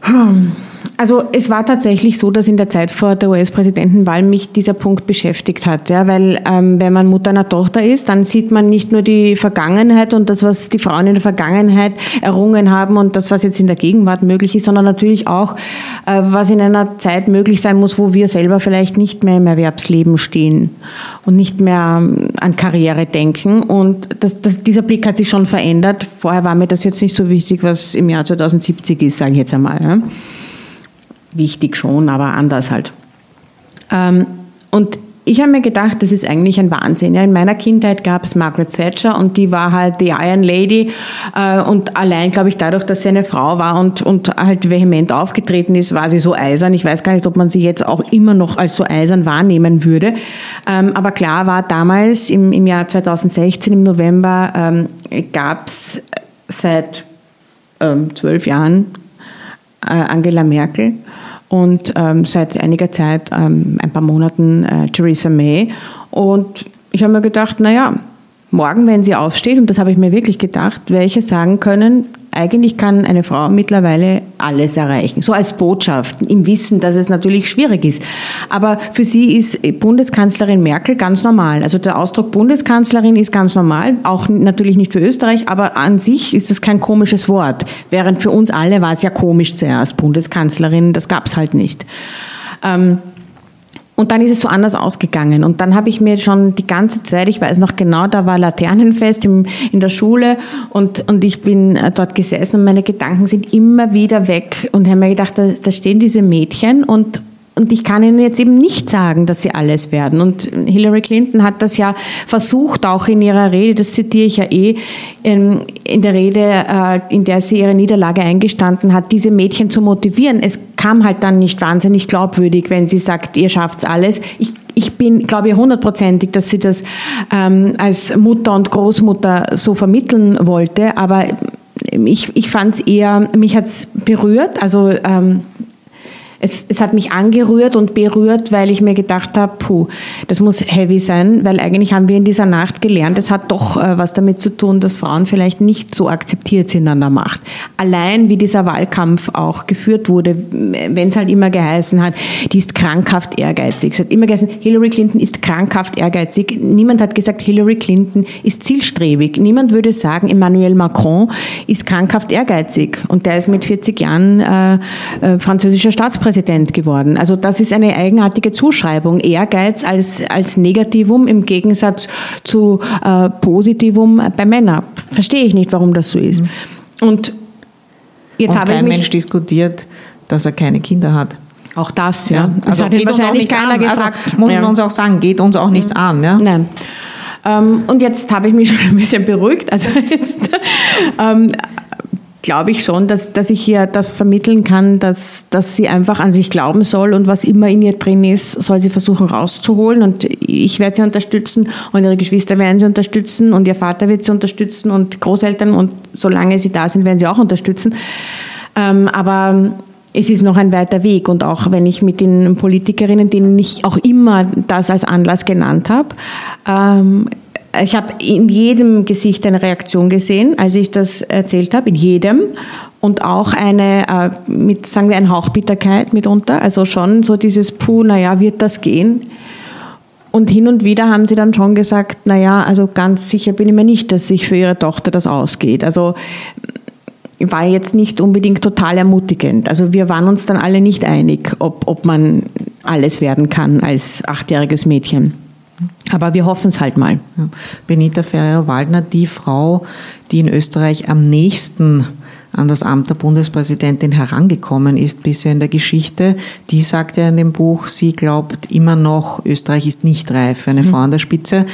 Hm. Also es war tatsächlich so, dass in der Zeit vor der US-Präsidentenwahl mich dieser Punkt beschäftigt hat. Ja, weil ähm, wenn man Mutter einer Tochter ist, dann sieht man nicht nur die Vergangenheit und das, was die Frauen in der Vergangenheit errungen haben und das, was jetzt in der Gegenwart möglich ist, sondern natürlich auch, äh, was in einer Zeit möglich sein muss, wo wir selber vielleicht nicht mehr im Erwerbsleben stehen und nicht mehr ähm, an Karriere denken. Und das, das, dieser Blick hat sich schon verändert. Vorher war mir das jetzt nicht so wichtig, was im Jahr 2070 ist, sage ich jetzt einmal. Ja wichtig schon, aber anders halt. Ähm, und ich habe mir gedacht, das ist eigentlich ein Wahnsinn. In meiner Kindheit gab es Margaret Thatcher und die war halt die Iron Lady äh, und allein, glaube ich, dadurch, dass sie eine Frau war und, und halt vehement aufgetreten ist, war sie so eisern. Ich weiß gar nicht, ob man sie jetzt auch immer noch als so eisern wahrnehmen würde. Ähm, aber klar war damals im, im Jahr 2016, im November, ähm, gab es seit zwölf Jahren Angela Merkel und ähm, seit einiger Zeit, ähm, ein paar Monaten, äh, Theresa May. Und ich habe mir gedacht, naja, morgen, wenn sie aufsteht, und das habe ich mir wirklich gedacht, welche sagen können, eigentlich kann eine Frau mittlerweile alles erreichen. So als Botschaft, im Wissen, dass es natürlich schwierig ist. Aber für sie ist Bundeskanzlerin Merkel ganz normal. Also der Ausdruck Bundeskanzlerin ist ganz normal, auch natürlich nicht für Österreich, aber an sich ist es kein komisches Wort. Während für uns alle war es ja komisch zuerst, Bundeskanzlerin, das gab es halt nicht. Ähm, und dann ist es so anders ausgegangen. Und dann habe ich mir schon die ganze Zeit, ich weiß noch genau, da war Laternenfest im, in der Schule und, und ich bin äh, dort gesessen und meine Gedanken sind immer wieder weg und habe mir gedacht, da, da stehen diese Mädchen und, und ich kann Ihnen jetzt eben nicht sagen, dass sie alles werden. Und Hillary Clinton hat das ja versucht, auch in ihrer Rede, das zitiere ich ja eh, in, in der Rede, äh, in der sie ihre Niederlage eingestanden hat, diese Mädchen zu motivieren. Es kam halt dann nicht wahnsinnig glaubwürdig, wenn sie sagt, ihr schafft's alles. Ich, ich bin, glaube ich, hundertprozentig, dass sie das ähm, als Mutter und Großmutter so vermitteln wollte, aber ich, ich fand es eher, mich hat's berührt, also ähm, es, es hat mich angerührt und berührt, weil ich mir gedacht habe, puh, das muss heavy sein, weil eigentlich haben wir in dieser Nacht gelernt, es hat doch äh, was damit zu tun, dass Frauen vielleicht nicht so akzeptiert sind an der Macht. Allein wie dieser Wahlkampf auch geführt wurde, wenn es halt immer geheißen hat, die ist krankhaft ehrgeizig. Es hat immer geheißen, Hillary Clinton ist krankhaft ehrgeizig. Niemand hat gesagt, Hillary Clinton ist zielstrebig. Niemand würde sagen, Emmanuel Macron ist krankhaft ehrgeizig. Und der ist mit 40 Jahren äh, äh, französischer Staatspräsident Ministerpräsident geworden. Also das ist eine eigenartige Zuschreibung. Ehrgeiz als, als Negativum im Gegensatz zu äh, Positivum bei Männern. Verstehe ich nicht, warum das so ist. Und jetzt Und habe kein ich mich Mensch diskutiert, dass er keine Kinder hat. Auch das, ja. ja. Also geht wahrscheinlich keiner an. Also gesagt. Also muss ja. man uns auch sagen, geht uns auch nichts an. Ja? Nein. Ähm, und jetzt habe ich mich schon ein bisschen beruhigt. Also jetzt, ähm, glaube ich schon, dass, dass ich hier das vermitteln kann, dass, dass sie einfach an sich glauben soll und was immer in ihr drin ist, soll sie versuchen rauszuholen. Und ich werde sie unterstützen und ihre Geschwister werden sie unterstützen und ihr Vater wird sie unterstützen und Großeltern und solange sie da sind, werden sie auch unterstützen. Ähm, aber es ist noch ein weiter Weg und auch wenn ich mit den Politikerinnen, denen ich auch immer das als Anlass genannt habe, ähm, ich habe in jedem Gesicht eine Reaktion gesehen, als ich das erzählt habe, in jedem. Und auch eine, äh, mit, sagen wir, eine Hauchbitterkeit mitunter. Also schon so dieses, puh, naja, wird das gehen? Und hin und wieder haben sie dann schon gesagt, naja, also ganz sicher bin ich mir nicht, dass sich für ihre Tochter das ausgeht. Also war jetzt nicht unbedingt total ermutigend. Also wir waren uns dann alle nicht einig, ob, ob man alles werden kann als achtjähriges Mädchen. Aber wir hoffen es halt mal. Benita Ferrer-Waldner, die Frau, die in Österreich am nächsten an das Amt der Bundespräsidentin herangekommen ist bisher in der Geschichte, die sagt ja in dem Buch, sie glaubt immer noch, Österreich ist nicht reif für eine mhm. Frau an der Spitze.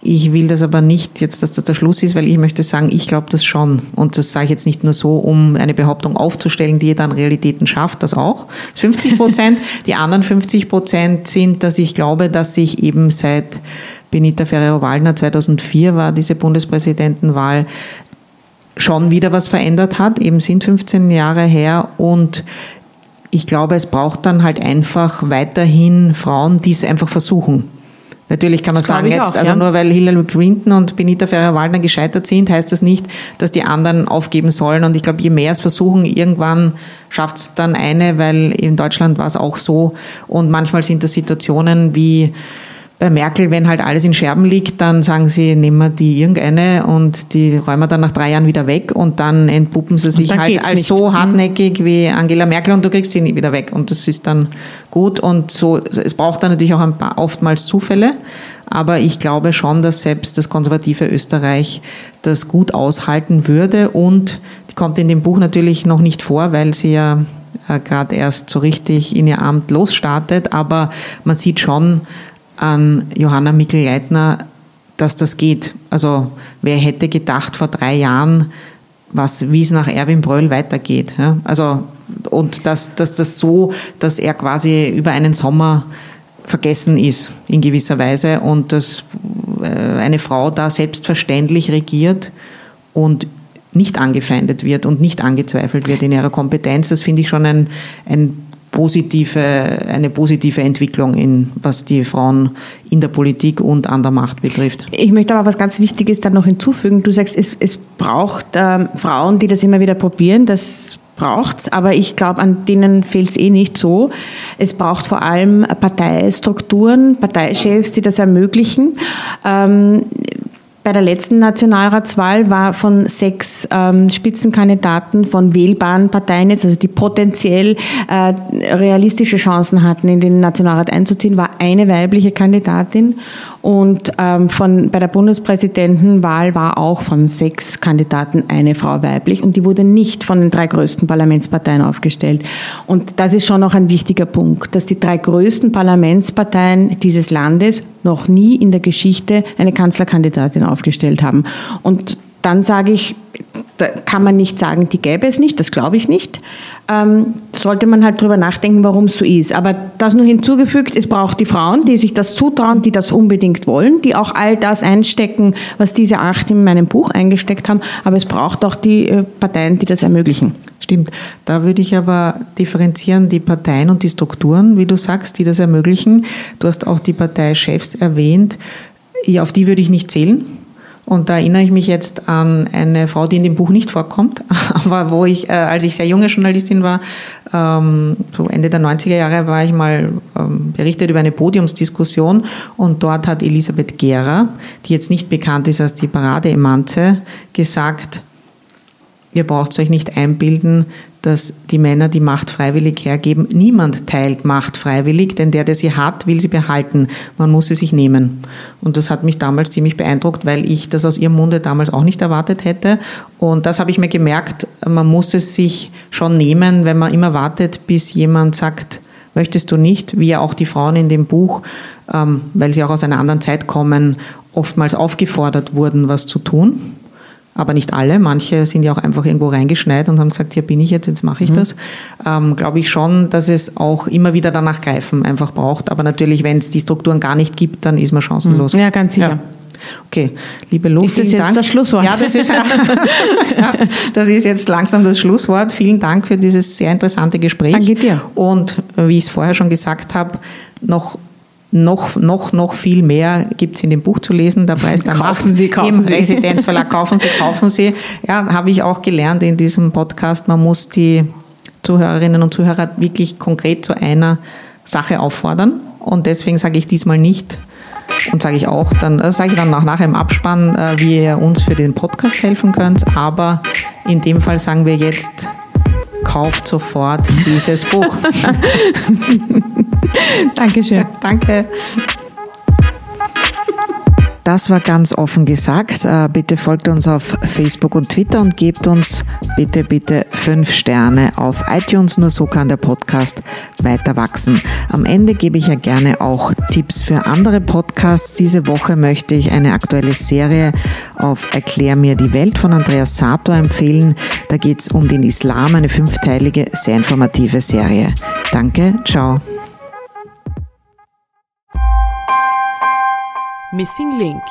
Ich will das aber nicht jetzt, dass das der Schluss ist, weil ich möchte sagen, ich glaube das schon. Und das sage ich jetzt nicht nur so, um eine Behauptung aufzustellen, die dann Realitäten schafft, das auch. Das 50 Prozent. die anderen 50 Prozent sind, dass ich glaube, dass sich eben seit Benita Ferrero-Waldner 2004 war diese Bundespräsidentenwahl schon wieder was verändert hat. Eben sind 15 Jahre her und ich glaube, es braucht dann halt einfach weiterhin Frauen, die es einfach versuchen. Natürlich kann man das sagen, jetzt, auch, also ja. nur weil Hillary Clinton und Benita Ferrer-Waldner gescheitert sind, heißt das nicht, dass die anderen aufgeben sollen. Und ich glaube, je mehr es versuchen, irgendwann schafft es dann eine, weil in Deutschland war es auch so. Und manchmal sind das Situationen wie bei Merkel, wenn halt alles in Scherben liegt, dann sagen sie, nehmen wir die irgendeine und die räumen wir dann nach drei Jahren wieder weg und dann entpuppen sie sich halt als nicht. so mhm. hartnäckig wie Angela Merkel und du kriegst sie nie wieder weg und das ist dann gut und so, es braucht dann natürlich auch ein paar oftmals Zufälle, aber ich glaube schon, dass selbst das konservative Österreich das gut aushalten würde und die kommt in dem Buch natürlich noch nicht vor, weil sie ja äh, gerade erst so richtig in ihr Amt losstartet, aber man sieht schon, an Johanna Mikl-Leitner, dass das geht. Also wer hätte gedacht vor drei Jahren, was, wie es nach Erwin Bröll weitergeht. Ja? Also und dass, dass das so, dass er quasi über einen Sommer vergessen ist in gewisser Weise und dass äh, eine Frau da selbstverständlich regiert und nicht angefeindet wird und nicht angezweifelt wird in ihrer Kompetenz. Das finde ich schon ein, ein positive, eine positive Entwicklung in, was die Frauen in der Politik und an der Macht betrifft. Ich möchte aber was ganz Wichtiges dann noch hinzufügen. Du sagst, es, es braucht äh, Frauen, die das immer wieder probieren. Das braucht's, aber ich glaube, an denen fehlt es eh nicht so. Es braucht vor allem Parteistrukturen, Parteichefs, die das ermöglichen. Ähm, bei der letzten Nationalratswahl war von sechs ähm, Spitzenkandidaten von wählbaren Parteien jetzt, also die potenziell äh, realistische Chancen hatten, in den Nationalrat einzuziehen, war eine weibliche Kandidatin. Und ähm, von, bei der Bundespräsidentenwahl war auch von sechs Kandidaten eine Frau weiblich und die wurde nicht von den drei größten Parlamentsparteien aufgestellt. Und das ist schon noch ein wichtiger Punkt, dass die drei größten Parlamentsparteien dieses Landes noch nie in der Geschichte eine Kanzlerkandidatin aufgestellt haben. Und dann sage ich, kann man nicht sagen, die gäbe es nicht, das glaube ich nicht. Ähm, sollte man halt drüber nachdenken, warum es so ist. Aber das nur hinzugefügt, es braucht die Frauen, die sich das zutrauen, die das unbedingt wollen, die auch all das einstecken, was diese acht in meinem Buch eingesteckt haben. Aber es braucht auch die äh, Parteien, die das ermöglichen. Stimmt. Da würde ich aber differenzieren die Parteien und die Strukturen, wie du sagst, die das ermöglichen. Du hast auch die Parteichefs erwähnt. Ja, auf die würde ich nicht zählen. Und da erinnere ich mich jetzt an eine Frau, die in dem Buch nicht vorkommt, aber wo ich, äh, als ich sehr junge Journalistin war, ähm, so Ende der 90er Jahre, war ich mal ähm, berichtet über eine Podiumsdiskussion und dort hat Elisabeth Gera, die jetzt nicht bekannt ist als die Paradeemanze, gesagt, Ihr braucht euch nicht einbilden, dass die Männer die Macht freiwillig hergeben. Niemand teilt Macht freiwillig, denn der, der sie hat, will sie behalten. Man muss sie sich nehmen. Und das hat mich damals ziemlich beeindruckt, weil ich das aus ihrem Munde damals auch nicht erwartet hätte. Und das habe ich mir gemerkt, man muss es sich schon nehmen, wenn man immer wartet, bis jemand sagt, möchtest du nicht, wie ja auch die Frauen in dem Buch, ähm, weil sie auch aus einer anderen Zeit kommen, oftmals aufgefordert wurden, was zu tun aber nicht alle. Manche sind ja auch einfach irgendwo reingeschneit und haben gesagt, hier bin ich jetzt, jetzt mache ich mhm. das. Ähm, Glaube ich schon, dass es auch immer wieder danach greifen einfach braucht. Aber natürlich, wenn es die Strukturen gar nicht gibt, dann ist man chancenlos. Ja, ganz sicher. Ja. Okay, liebe Lo, ist das jetzt Dank. das Schlusswort? Ja, das ist, ja, das ist jetzt langsam das Schlusswort. Vielen Dank für dieses sehr interessante Gespräch. Danke dir. Und wie ich es vorher schon gesagt habe, noch noch, noch, noch viel mehr gibt's in dem Buch zu lesen. Der Preis der kaufen Macht Sie, kaufen im Sie. Residenzverlag. Kaufen Sie, kaufen Sie. Ja, habe ich auch gelernt in diesem Podcast. Man muss die Zuhörerinnen und Zuhörer wirklich konkret zu einer Sache auffordern. Und deswegen sage ich diesmal nicht, und sage ich auch, dann äh, sage ich dann auch nachher im Abspann, äh, wie ihr uns für den Podcast helfen könnt. Aber in dem Fall sagen wir jetzt, kauft sofort dieses Buch. Dankeschön. Danke. Das war ganz offen gesagt. Äh, bitte folgt uns auf Facebook und Twitter und gebt uns bitte, bitte fünf Sterne auf iTunes. Nur so kann der Podcast weiter wachsen. Am Ende gebe ich ja gerne auch Tipps für andere Podcasts. Diese Woche möchte ich eine aktuelle Serie auf Erklär mir die Welt von Andreas Sato empfehlen. Da geht es um den Islam, eine fünfteilige, sehr informative Serie. Danke, ciao. Missing Link